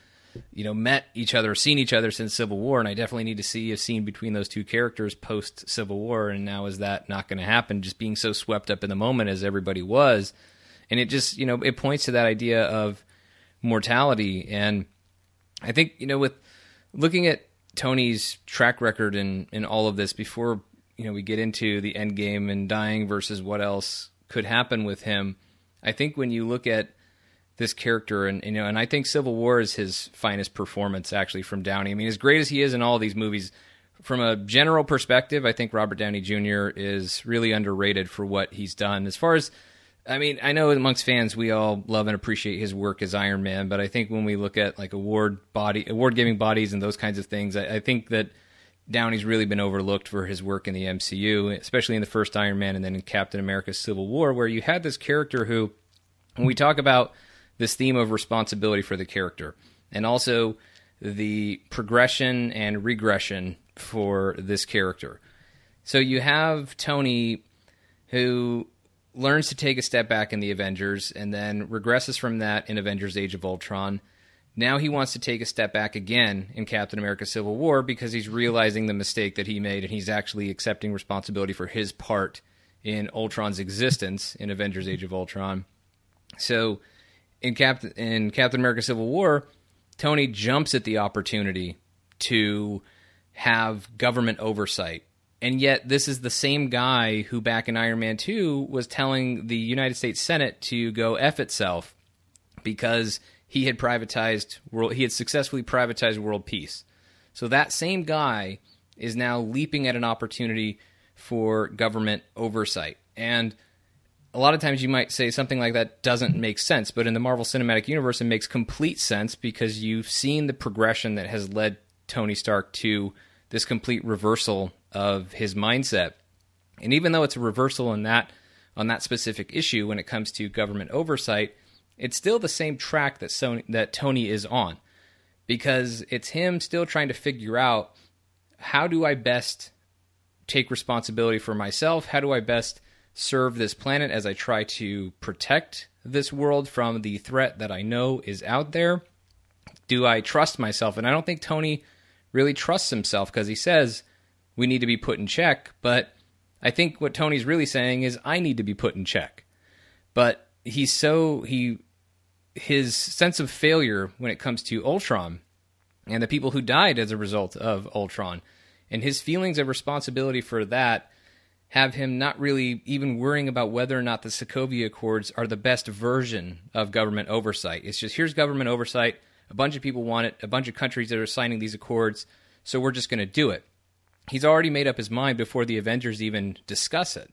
you know, met each other, or seen each other since Civil War, and I definitely need to see a scene between those two characters post Civil War. And now is that not going to happen? Just being so swept up in the moment as everybody was, and it just you know it points to that idea of mortality. And I think you know with looking at Tony's track record in in all of this before you know we get into the end game and dying versus what else could happen with him. I think when you look at this character and you know and I think Civil War is his finest performance actually from Downey. I mean as great as he is in all these movies from a general perspective, I think Robert Downey Jr. is really underrated for what he's done. As far as I mean, I know amongst fans we all love and appreciate his work as Iron Man, but I think when we look at like award body award giving bodies and those kinds of things, I, I think that Downey's really been overlooked for his work in the MCU, especially in the first Iron Man and then in Captain America Civil War, where you had this character who when we talk about this theme of responsibility for the character and also the progression and regression for this character. So you have Tony who learns to take a step back in the Avengers and then regresses from that in Avengers Age of Ultron. Now he wants to take a step back again in Captain America Civil War because he's realizing the mistake that he made and he's actually accepting responsibility for his part in Ultron's existence in Avengers Age of Ultron. So in Captain in Captain America Civil War, Tony jumps at the opportunity to have government oversight. And yet this is the same guy who back in Iron Man 2 was telling the United States Senate to go F itself because he had privatized world he had successfully privatized world peace. So that same guy is now leaping at an opportunity for government oversight. And a lot of times you might say something like that doesn't make sense, but in the Marvel Cinematic Universe, it makes complete sense because you've seen the progression that has led Tony Stark to this complete reversal of his mindset. And even though it's a reversal in that on that specific issue when it comes to government oversight, it's still the same track that Sony, that Tony is on because it's him still trying to figure out how do I best take responsibility for myself? How do I best serve this planet as I try to protect this world from the threat that I know is out there? Do I trust myself? And I don't think Tony really trusts himself because he says we need to be put in check, but I think what Tony's really saying is I need to be put in check. But he's so he his sense of failure when it comes to Ultron and the people who died as a result of Ultron and his feelings of responsibility for that have him not really even worrying about whether or not the Sokovia Accords are the best version of government oversight. It's just here's government oversight, a bunch of people want it, a bunch of countries that are signing these accords, so we're just going to do it. He's already made up his mind before the Avengers even discuss it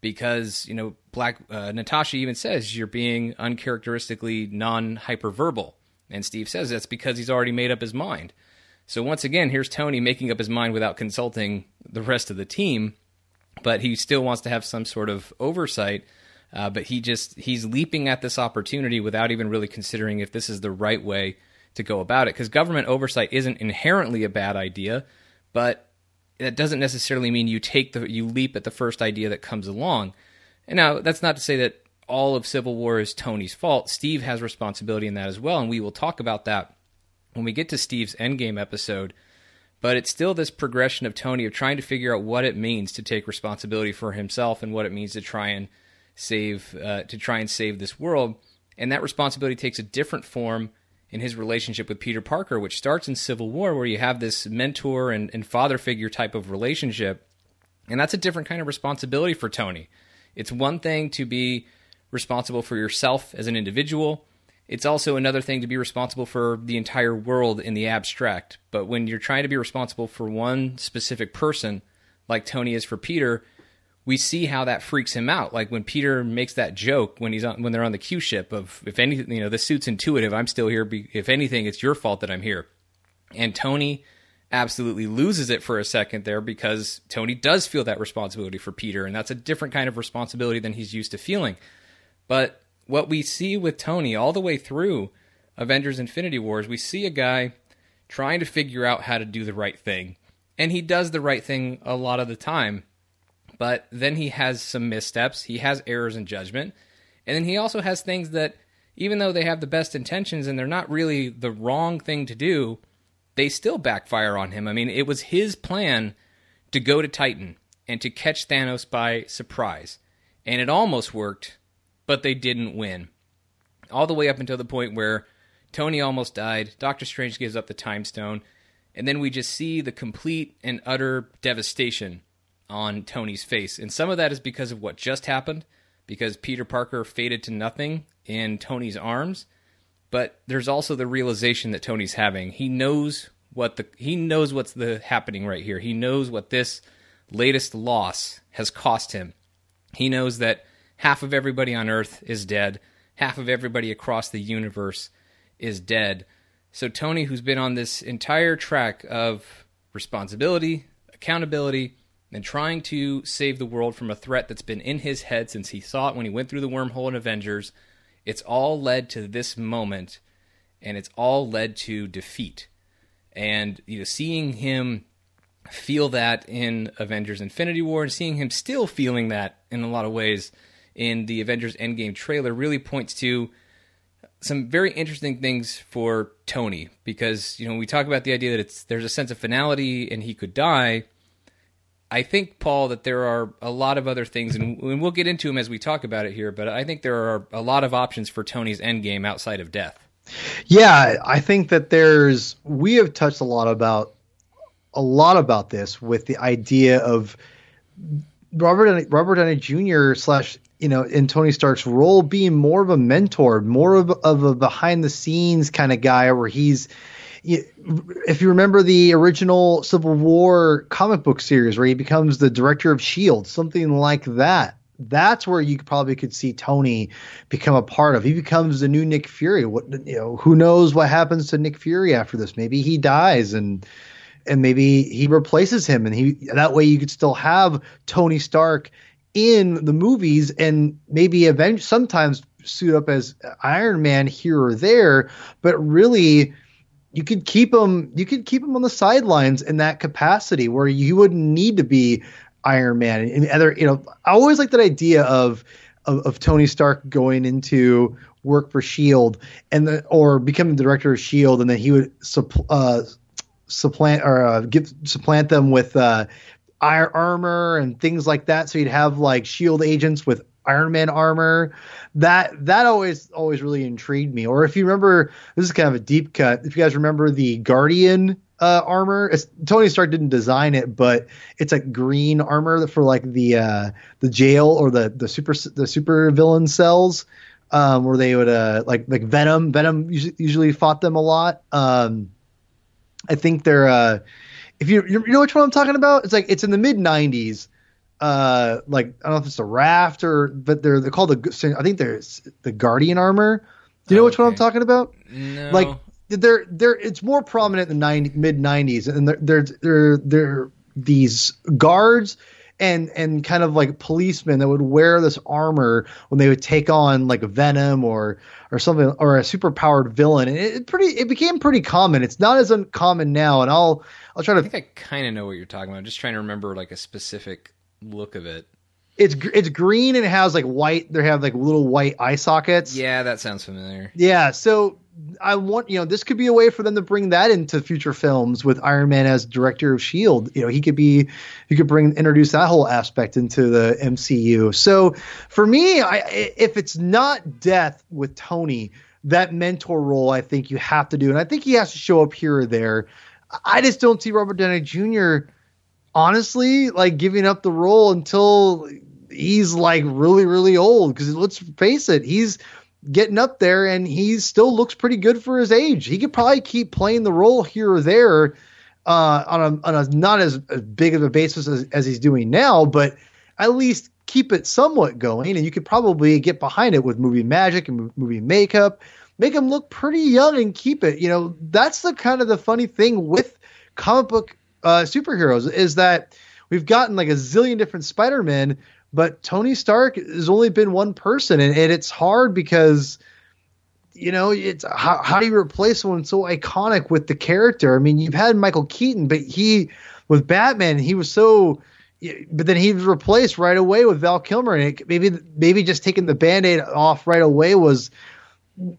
because you know black uh, natasha even says you're being uncharacteristically non-hyperverbal. And steve says that's because he's already made up his mind. So once again here's tony making up his mind without consulting the rest of the team but he still wants to have some sort of oversight. Uh, but he just he's leaping at this opportunity without even really considering if this is the right way to go about it because government oversight isn't inherently a bad idea but that doesn't necessarily mean you take the you leap at the first idea that comes along. And now that's not to say that all of Civil War is Tony's fault. Steve has responsibility in that as well, and we will talk about that when we get to Steve's Endgame episode. But it's still this progression of Tony of trying to figure out what it means to take responsibility for himself and what it means to try and save uh, to try and save this world. And that responsibility takes a different form in his relationship with Peter Parker, which starts in Civil War, where you have this mentor and, and father figure type of relationship. And that's a different kind of responsibility for Tony. It's one thing to be responsible for yourself as an individual. It's also another thing to be responsible for the entire world in the abstract. But when you're trying to be responsible for one specific person, like Tony is for Peter, we see how that freaks him out. Like when Peter makes that joke when he's on when they're on the Q ship of if anything, you know, the suit's intuitive. I'm still here. If anything, it's your fault that I'm here. And Tony absolutely loses it for a second there because Tony does feel that responsibility for Peter, and that's a different kind of responsibility than he's used to feeling. But what we see with Tony all the way through Avengers Infinity Wars, we see a guy trying to figure out how to do the right thing. And he does the right thing a lot of the time but then he has some missteps. He has errors in judgment. And then he also has things that, even though they have the best intentions and they're not really the wrong thing to do, they still backfire on him. I mean, it was his plan to go to Titan and to catch Thanos by surprise. And it almost worked, but they didn't win. All the way up until the point where Tony almost died, Doctor Strange gives up the time stone, and then we just see the complete and utter devastation on Tony's face. And some of that is because of what just happened, because Peter Parker faded to nothing in Tony's arms. But there's also the realization that Tony's having. He knows what the he knows what's the happening right here. He knows what this latest loss has cost him. He knows that half of everybody on Earth is dead, half of everybody across the universe is dead. So Tony, who's been on this entire track of responsibility, accountability, and trying to save the world from a threat that's been in his head since he saw it when he went through the wormhole in Avengers. It's all led to this moment, and it's all led to defeat. And you know, seeing him feel that in Avengers Infinity War and seeing him still feeling that in a lot of ways in the Avengers Endgame trailer really points to some very interesting things for Tony because you know we talk about the idea that it's there's a sense of finality and he could die I think, Paul, that there are a lot of other things, and we'll get into them as we talk about it here, but I think there are a lot of options for Tony's endgame outside of death. Yeah, I think that there's, we have touched a lot about, a lot about this with the idea of Robert, Robert Downey Jr. slash, you know, in Tony Stark's role being more of a mentor, more of, of a behind the scenes kind of guy where he's, if you remember the original Civil War comic book series where he becomes the director of Shield, something like that. that's where you probably could see Tony become a part of. He becomes the new Nick Fury. What you know, who knows what happens to Nick Fury after this? Maybe he dies and and maybe he replaces him and he that way you could still have Tony Stark in the movies and maybe eventually sometimes suit up as Iron Man here or there, but really you could keep him you could keep him on the sidelines in that capacity where you wouldn't need to be Iron Man and other you know I always like that idea of of, of Tony Stark going into work for Shield and the, or becoming the director of Shield and then he would uh, supplant or uh, give supplant them with uh, iron armor and things like that. So you'd have like Shield agents with Iron Man armor. That that always always really intrigued me. Or if you remember, this is kind of a deep cut. If you guys remember the Guardian uh, armor, it's, Tony Stark didn't design it, but it's a green armor for like the uh, the jail or the the super the super villain cells. Um, where they would uh, like like Venom. Venom usually fought them a lot. Um, I think they're uh, if you you know which one I'm talking about. It's like it's in the mid '90s. Uh, like I don't know if it's a raft or, but they're they're called the. I think they're the Guardian armor. Do you know okay. which one I'm talking about? No. Like they're they're it's more prominent in the 90, mid '90s, and they're they're they're, they're these guards and and kind of like policemen that would wear this armor when they would take on like Venom or or something or a super powered villain. And it, it, pretty it became pretty common. It's not as uncommon now. And I'll I'll try to. I think I kind of know what you're talking about. I'm just trying to remember like a specific look of it. It's it's green and it has like white. They have like little white eye sockets. Yeah, that sounds familiar. Yeah, so I want you know this could be a way for them to bring that into future films with Iron Man as director of Shield. You know he could be he could bring introduce that whole aspect into the MCU. So for me, I, if it's not death with Tony, that mentor role I think you have to do, and I think he has to show up here or there. I just don't see Robert Downey Jr. honestly like giving up the role until he's like really really old because let's face it he's getting up there and he still looks pretty good for his age. He could probably keep playing the role here or there uh, on a on a not as, as big of a basis as, as he's doing now, but at least keep it somewhat going. And you could probably get behind it with movie magic and movie makeup, make him look pretty young and keep it. You know, that's the kind of the funny thing with comic book uh, superheroes is that we've gotten like a zillion different Spider-Men but Tony Stark has only been one person, and, and it's hard because you know it's how, how do you replace someone so iconic with the character? I mean, you've had Michael Keaton, but he with Batman, he was so. But then he was replaced right away with Val Kilmer, and it, maybe maybe just taking the band-aid off right away was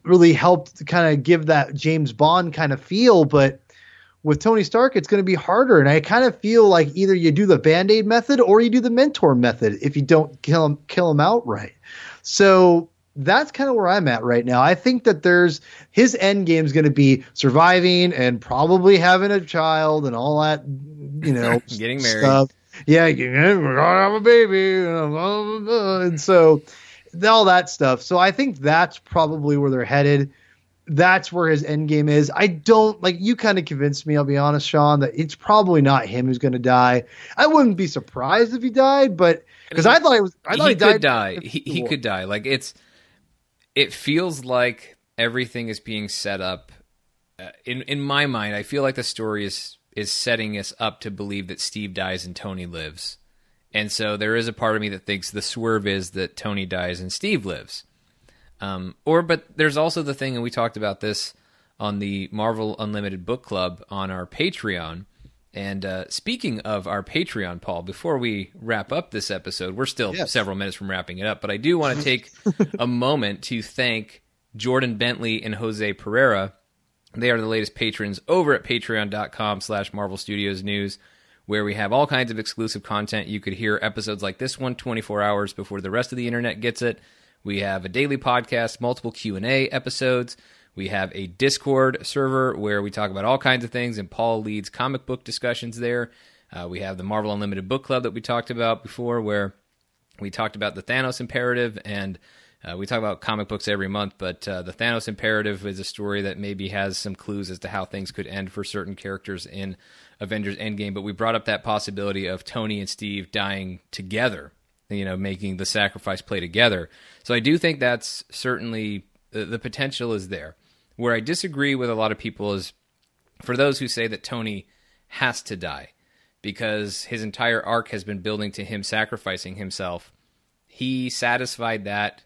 really helped to kind of give that James Bond kind of feel. But with Tony Stark, it's going to be harder. And I kind of feel like either you do the band aid method or you do the mentor method if you don't kill him, kill him outright. So that's kind of where I'm at right now. I think that there's his end game is going to be surviving and probably having a child and all that, you know, getting married. Stuff. Yeah, we're gonna have a baby, and so all that stuff. So I think that's probably where they're headed that's where his end game is. I don't like you kind of convinced me, I'll be honest, Sean, that it's probably not him who's going to die. I wouldn't be surprised if he died, but because I thought he was I thought he, he could die. He, he could die. Like it's it feels like everything is being set up uh, in in my mind. I feel like the story is is setting us up to believe that Steve dies and Tony lives. And so there is a part of me that thinks the swerve is that Tony dies and Steve lives. Um, or, but there's also the thing, and we talked about this on the Marvel Unlimited Book Club on our Patreon. And uh, speaking of our Patreon, Paul, before we wrap up this episode, we're still yes. several minutes from wrapping it up, but I do want to take a moment to thank Jordan Bentley and Jose Pereira. They are the latest patrons over at patreon.com slash Marvel Studios News, where we have all kinds of exclusive content. You could hear episodes like this one 24 hours before the rest of the internet gets it. We have a daily podcast, multiple Q&A episodes. We have a Discord server where we talk about all kinds of things, and Paul leads comic book discussions there. Uh, we have the Marvel Unlimited Book Club that we talked about before, where we talked about the Thanos Imperative, and uh, we talk about comic books every month. But uh, the Thanos Imperative is a story that maybe has some clues as to how things could end for certain characters in Avengers Endgame. But we brought up that possibility of Tony and Steve dying together you know, making the sacrifice play together. So I do think that's certainly the, the potential is there. Where I disagree with a lot of people is for those who say that Tony has to die because his entire arc has been building to him sacrificing himself. He satisfied that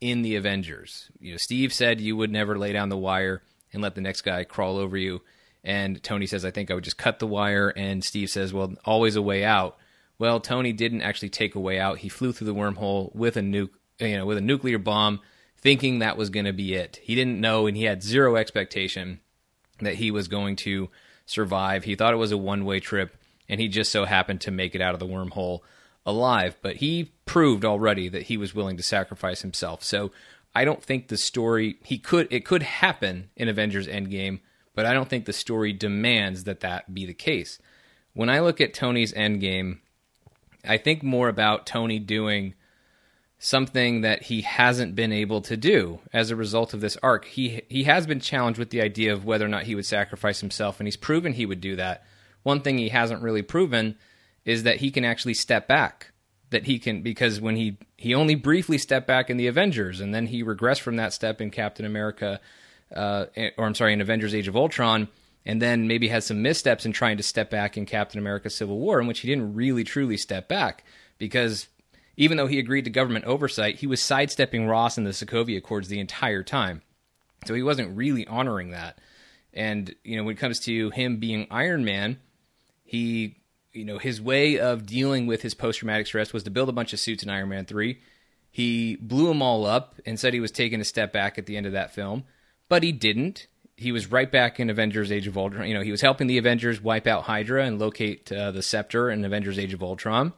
in the Avengers. You know, Steve said you would never lay down the wire and let the next guy crawl over you. And Tony says, I think I would just cut the wire. And Steve says, well, always a way out. Well, Tony didn't actually take a way out. He flew through the wormhole with a nuke, you know, with a nuclear bomb, thinking that was going to be it. He didn't know, and he had zero expectation that he was going to survive. He thought it was a one way trip, and he just so happened to make it out of the wormhole alive. But he proved already that he was willing to sacrifice himself. So I don't think the story he could it could happen in Avengers Endgame, but I don't think the story demands that that be the case. When I look at Tony's Endgame, I think more about Tony doing something that he hasn't been able to do as a result of this arc. He he has been challenged with the idea of whether or not he would sacrifice himself and he's proven he would do that. One thing he hasn't really proven is that he can actually step back. That he can because when he he only briefly stepped back in the Avengers and then he regressed from that step in Captain America uh, or I'm sorry in Avengers Age of Ultron and then maybe had some missteps in trying to step back in Captain America Civil War in which he didn't really truly step back because even though he agreed to government oversight, he was sidestepping Ross and the Sokovia Accords the entire time. So he wasn't really honoring that. And, you know, when it comes to him being Iron Man, he, you know, his way of dealing with his post traumatic stress was to build a bunch of suits in Iron Man 3. He blew them all up and said he was taking a step back at the end of that film, but he didn't. He was right back in Avengers Age of Ultron. You know, he was helping the Avengers wipe out Hydra and locate uh, the scepter in Avengers Age of Ultron.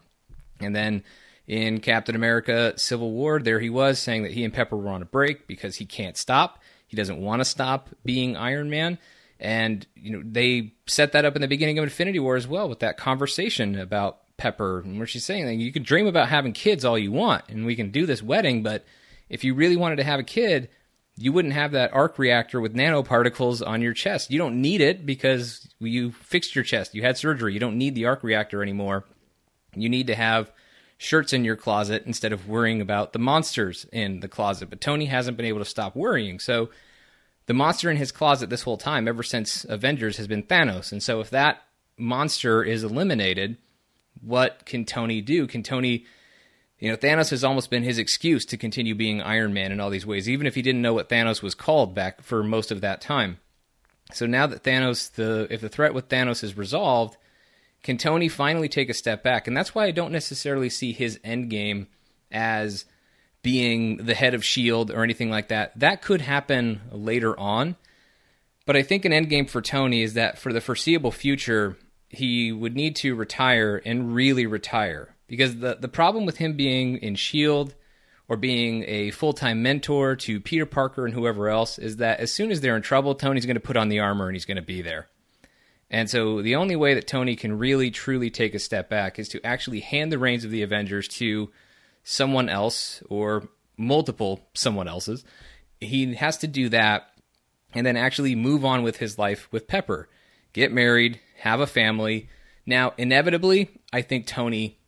And then in Captain America Civil War, there he was saying that he and Pepper were on a break because he can't stop. He doesn't want to stop being Iron Man. And, you know, they set that up in the beginning of Infinity War as well with that conversation about Pepper, and where she's saying that you can dream about having kids all you want, and we can do this wedding, but if you really wanted to have a kid, you wouldn't have that arc reactor with nanoparticles on your chest. You don't need it because you fixed your chest. You had surgery. You don't need the arc reactor anymore. You need to have shirts in your closet instead of worrying about the monsters in the closet. But Tony hasn't been able to stop worrying. So the monster in his closet this whole time, ever since Avengers, has been Thanos. And so if that monster is eliminated, what can Tony do? Can Tony. You know, Thanos has almost been his excuse to continue being Iron Man in all these ways, even if he didn't know what Thanos was called back for most of that time. So now that Thanos, the if the threat with Thanos is resolved, can Tony finally take a step back? And that's why I don't necessarily see his end game as being the head of Shield or anything like that. That could happen later on. But I think an end game for Tony is that for the foreseeable future, he would need to retire and really retire. Because the, the problem with him being in Shield or being a full time mentor to Peter Parker and whoever else is that as soon as they're in trouble, Tony's going to put on the armor and he's going to be there. And so the only way that Tony can really truly take a step back is to actually hand the reins of the Avengers to someone else or multiple someone else's. He has to do that and then actually move on with his life with Pepper. Get married, have a family. Now, inevitably, I think Tony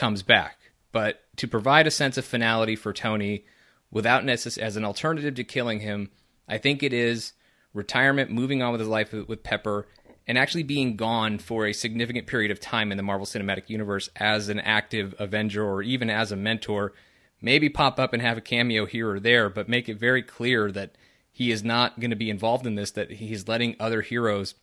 comes back. But to provide a sense of finality for Tony without necess- as an alternative to killing him, I think it is retirement, moving on with his life with Pepper, and actually being gone for a significant period of time in the Marvel Cinematic Universe as an active Avenger or even as a mentor, maybe pop up and have a cameo here or there, but make it very clear that he is not going to be involved in this, that he's letting other heroes,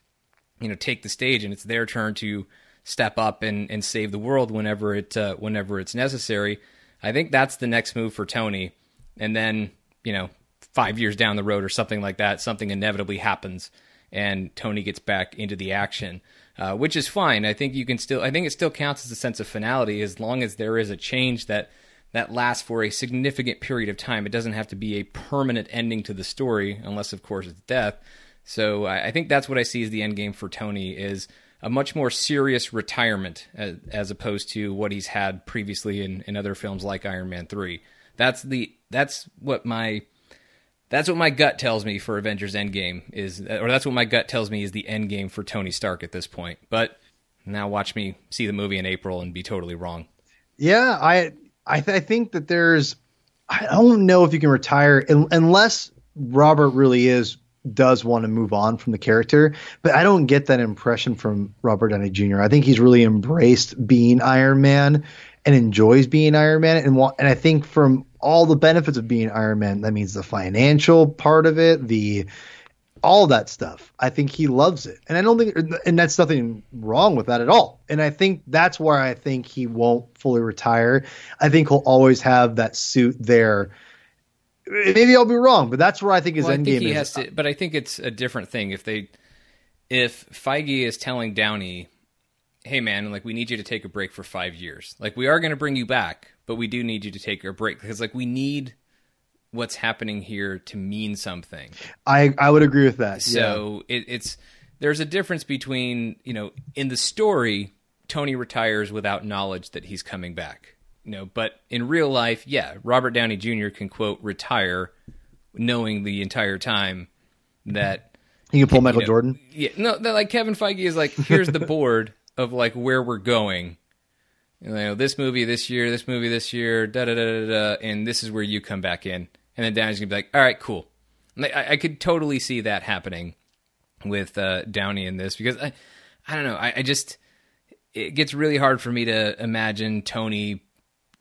you know, take the stage and it's their turn to step up and, and save the world whenever it uh, whenever it's necessary. I think that's the next move for Tony. And then, you know, five years down the road or something like that, something inevitably happens and Tony gets back into the action, uh, which is fine. I think you can still, I think it still counts as a sense of finality as long as there is a change that that lasts for a significant period of time. It doesn't have to be a permanent ending to the story, unless of course it's death. So I, I think that's what I see as the end game for Tony is a much more serious retirement as, as opposed to what he's had previously in, in other films like Iron Man three. That's the that's what my that's what my gut tells me for Avengers Endgame is, or that's what my gut tells me is the end game for Tony Stark at this point. But now watch me see the movie in April and be totally wrong. Yeah, I I, th- I think that there's I don't know if you can retire un- unless Robert really is does want to move on from the character, but I don't get that impression from Robert Downey Jr. I think he's really embraced being Iron Man and enjoys being Iron Man, and and I think from all the benefits of being Iron Man, that means the financial part of it, the all that stuff. I think he loves it, and I don't think, and that's nothing wrong with that at all. And I think that's where I think he won't fully retire. I think he'll always have that suit there. Maybe I'll be wrong, but that's where I think his Well, end game is. has to, but I think it's a different thing if they, if Feige is telling Downey, "Hey, man, like we need you to take a break for five years. Like we are going to bring you back, but we do need you to take a break because like we need what's happening here to mean something." I I would agree with that. yeah. So it, it's there's a difference between you know in the story Tony retires without knowledge that he's coming back. You know, but in real life, yeah, Robert Downey Jr. can quote retire knowing the entire time that he can pull Michael know, Jordan. Yeah, no, that, like Kevin Feige is like, here's the board of like where we're going. You know, this movie this year, this movie this year, da da da da da, and this is where you come back in. And then Downey's gonna be like, all right, cool. Like, I, I could totally see that happening with uh, Downey in this because I, I don't know, I, I just it gets really hard for me to imagine Tony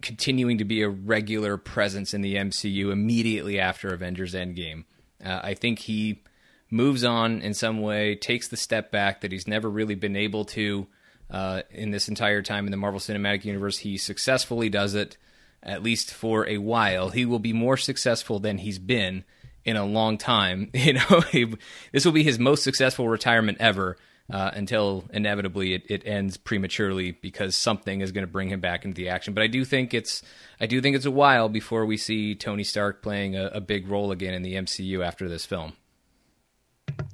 continuing to be a regular presence in the MCU immediately after Avengers Endgame. Uh, I think he moves on in some way, takes the step back that he's never really been able to uh, in this entire time in the Marvel Cinematic Universe. He successfully does it, at least for a while. He will be more successful than he's been in a long time. You know, this will be his most successful retirement ever. Uh, until inevitably it, it ends prematurely because something is going to bring him back into the action. But I do think it's I do think it's a while before we see Tony Stark playing a, a big role again in the MCU after this film.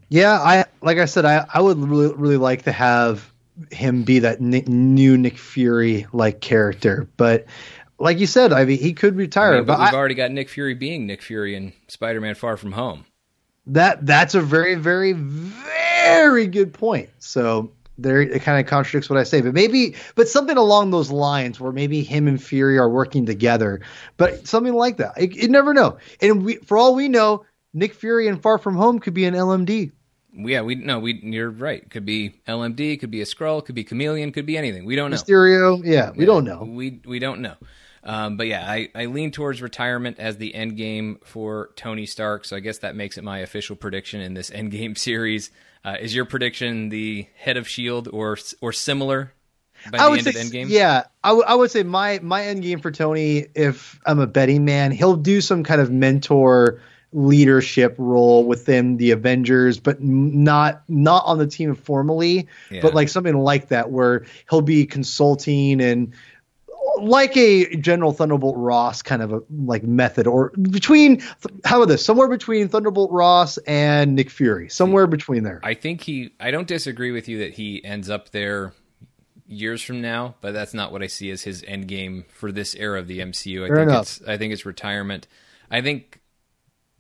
Yeah, I like I said, I I would really really like to have him be that Nick, new Nick Fury like character, but like you said, I mean, he could retire. I mean, but, but we've I- already got Nick Fury being Nick Fury in Spider-Man: Far From Home. That that's a very very very good point. So there, it kind of contradicts what I say, but maybe, but something along those lines where maybe him and Fury are working together, but something like that. You, never know. And we, for all we know, Nick Fury and Far From Home could be an LMD. Yeah, we no, we you're right. Could be LMD, could be a Skrull, could be chameleon, could be anything. We don't know. Mysterio, yeah, we don't know. We we don't know. Um, but yeah, I, I lean towards retirement as the end game for Tony Stark. So I guess that makes it my official prediction in this end game series. Uh, is your prediction the head of Shield or or similar by I the would end say, of Endgame? yeah, I, w- I would say my my end game for Tony, if I'm a betting man, he'll do some kind of mentor leadership role within the Avengers, but not not on the team formally, Yeah. but like something like that where he'll be consulting and like a General Thunderbolt Ross kind of a like method, or between how about this? Somewhere between Thunderbolt Ross and Nick Fury, somewhere between there. I think he. I don't disagree with you that he ends up there years from now, but that's not what I see as his end game for this era of the MCU. I Fair think enough. it's. I think it's retirement. I think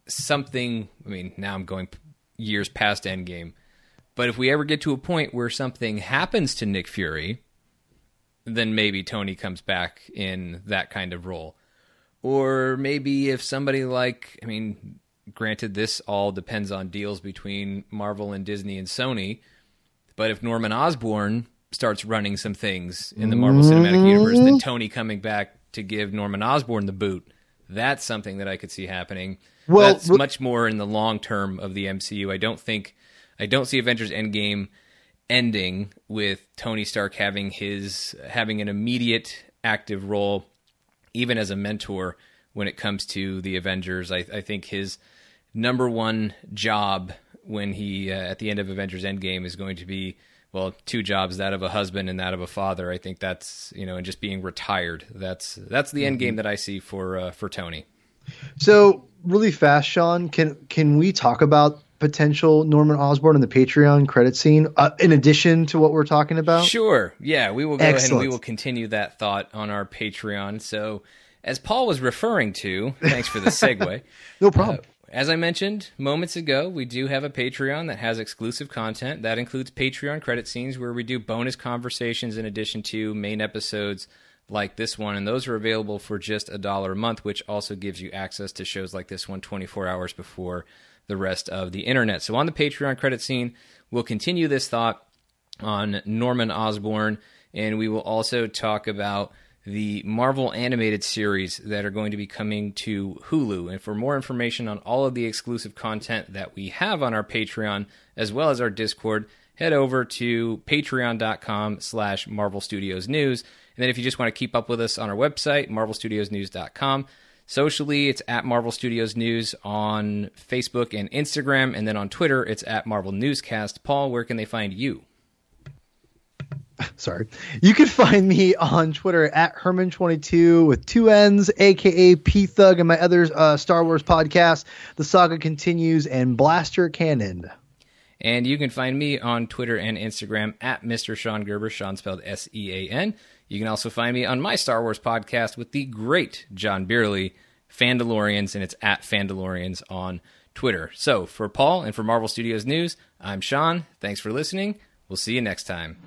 something. I mean, now I'm going years past Endgame, but if we ever get to a point where something happens to Nick Fury, then maybe Tony comes back in that kind of role. Or maybe if somebody like, I mean, granted, this all depends on deals between Marvel and Disney and Sony, but if Norman Osborn starts running some things in the Marvel Cinematic mm-hmm. Universe, then Tony coming back to give Norman Osborn the boot, that's something that I could see happening. Well, that's w- much more in the long term of the MCU. I don't think, I don't see Avengers Endgame ending with Tony Stark having his having an immediate active role, even as a mentor when it comes to the Avengers. I, I think his number one job when he uh, at the end of Avengers Endgame is going to be well two jobs that of a husband and that of a father. I think that's you know and just being retired. That's that's the end game that I see for uh, for Tony. So really fast, Sean, can can we talk about potential Norman Osborn in the Patreon credit scene uh, in addition to what we're talking about? Sure. Yeah, we will go ahead and we will continue that thought on our Patreon. So, as Paul was referring to, thanks for the segue. No problem. As I mentioned moments ago, we do have a Patreon that has exclusive content. That includes Patreon credit scenes where we do bonus conversations in addition to main episodes like this one, and those are available for just a dollar a month, which also gives you access to shows like this one 24 hours before the rest of the internet. So on the Patreon credit scene, we'll continue this thought on Norman Osborn, and we will also talk about the Marvel animated series that are going to be coming to Hulu. And for more information on all of the exclusive content that we have on our Patreon, as well as our Discord, head over to patreon.com slash Marvel Studios News. And then if you just want to keep up with us on our website, marvelstudiosnews.com. Socially, it's at Marvel Studios News on Facebook and Instagram. And then on Twitter, it's at Marvel Newscast. Paul, where can they find you? sorry. You can find me on Twitter at Hermann22 with two N's, aka P Thug, and my other uh, Star Wars podcast, The Saga Continues, and Blaster Cannon. And you can find me on Twitter and Instagram at Mr. Sean Gerber, Sean spelled S E A N. You can also find me on my Star Wars podcast with the great John Beerley, Fandalorians, and it's at Fandalorians on Twitter. So for Paul and for Marvel Studios News, I'm Sean. Thanks for listening. We'll see you next time.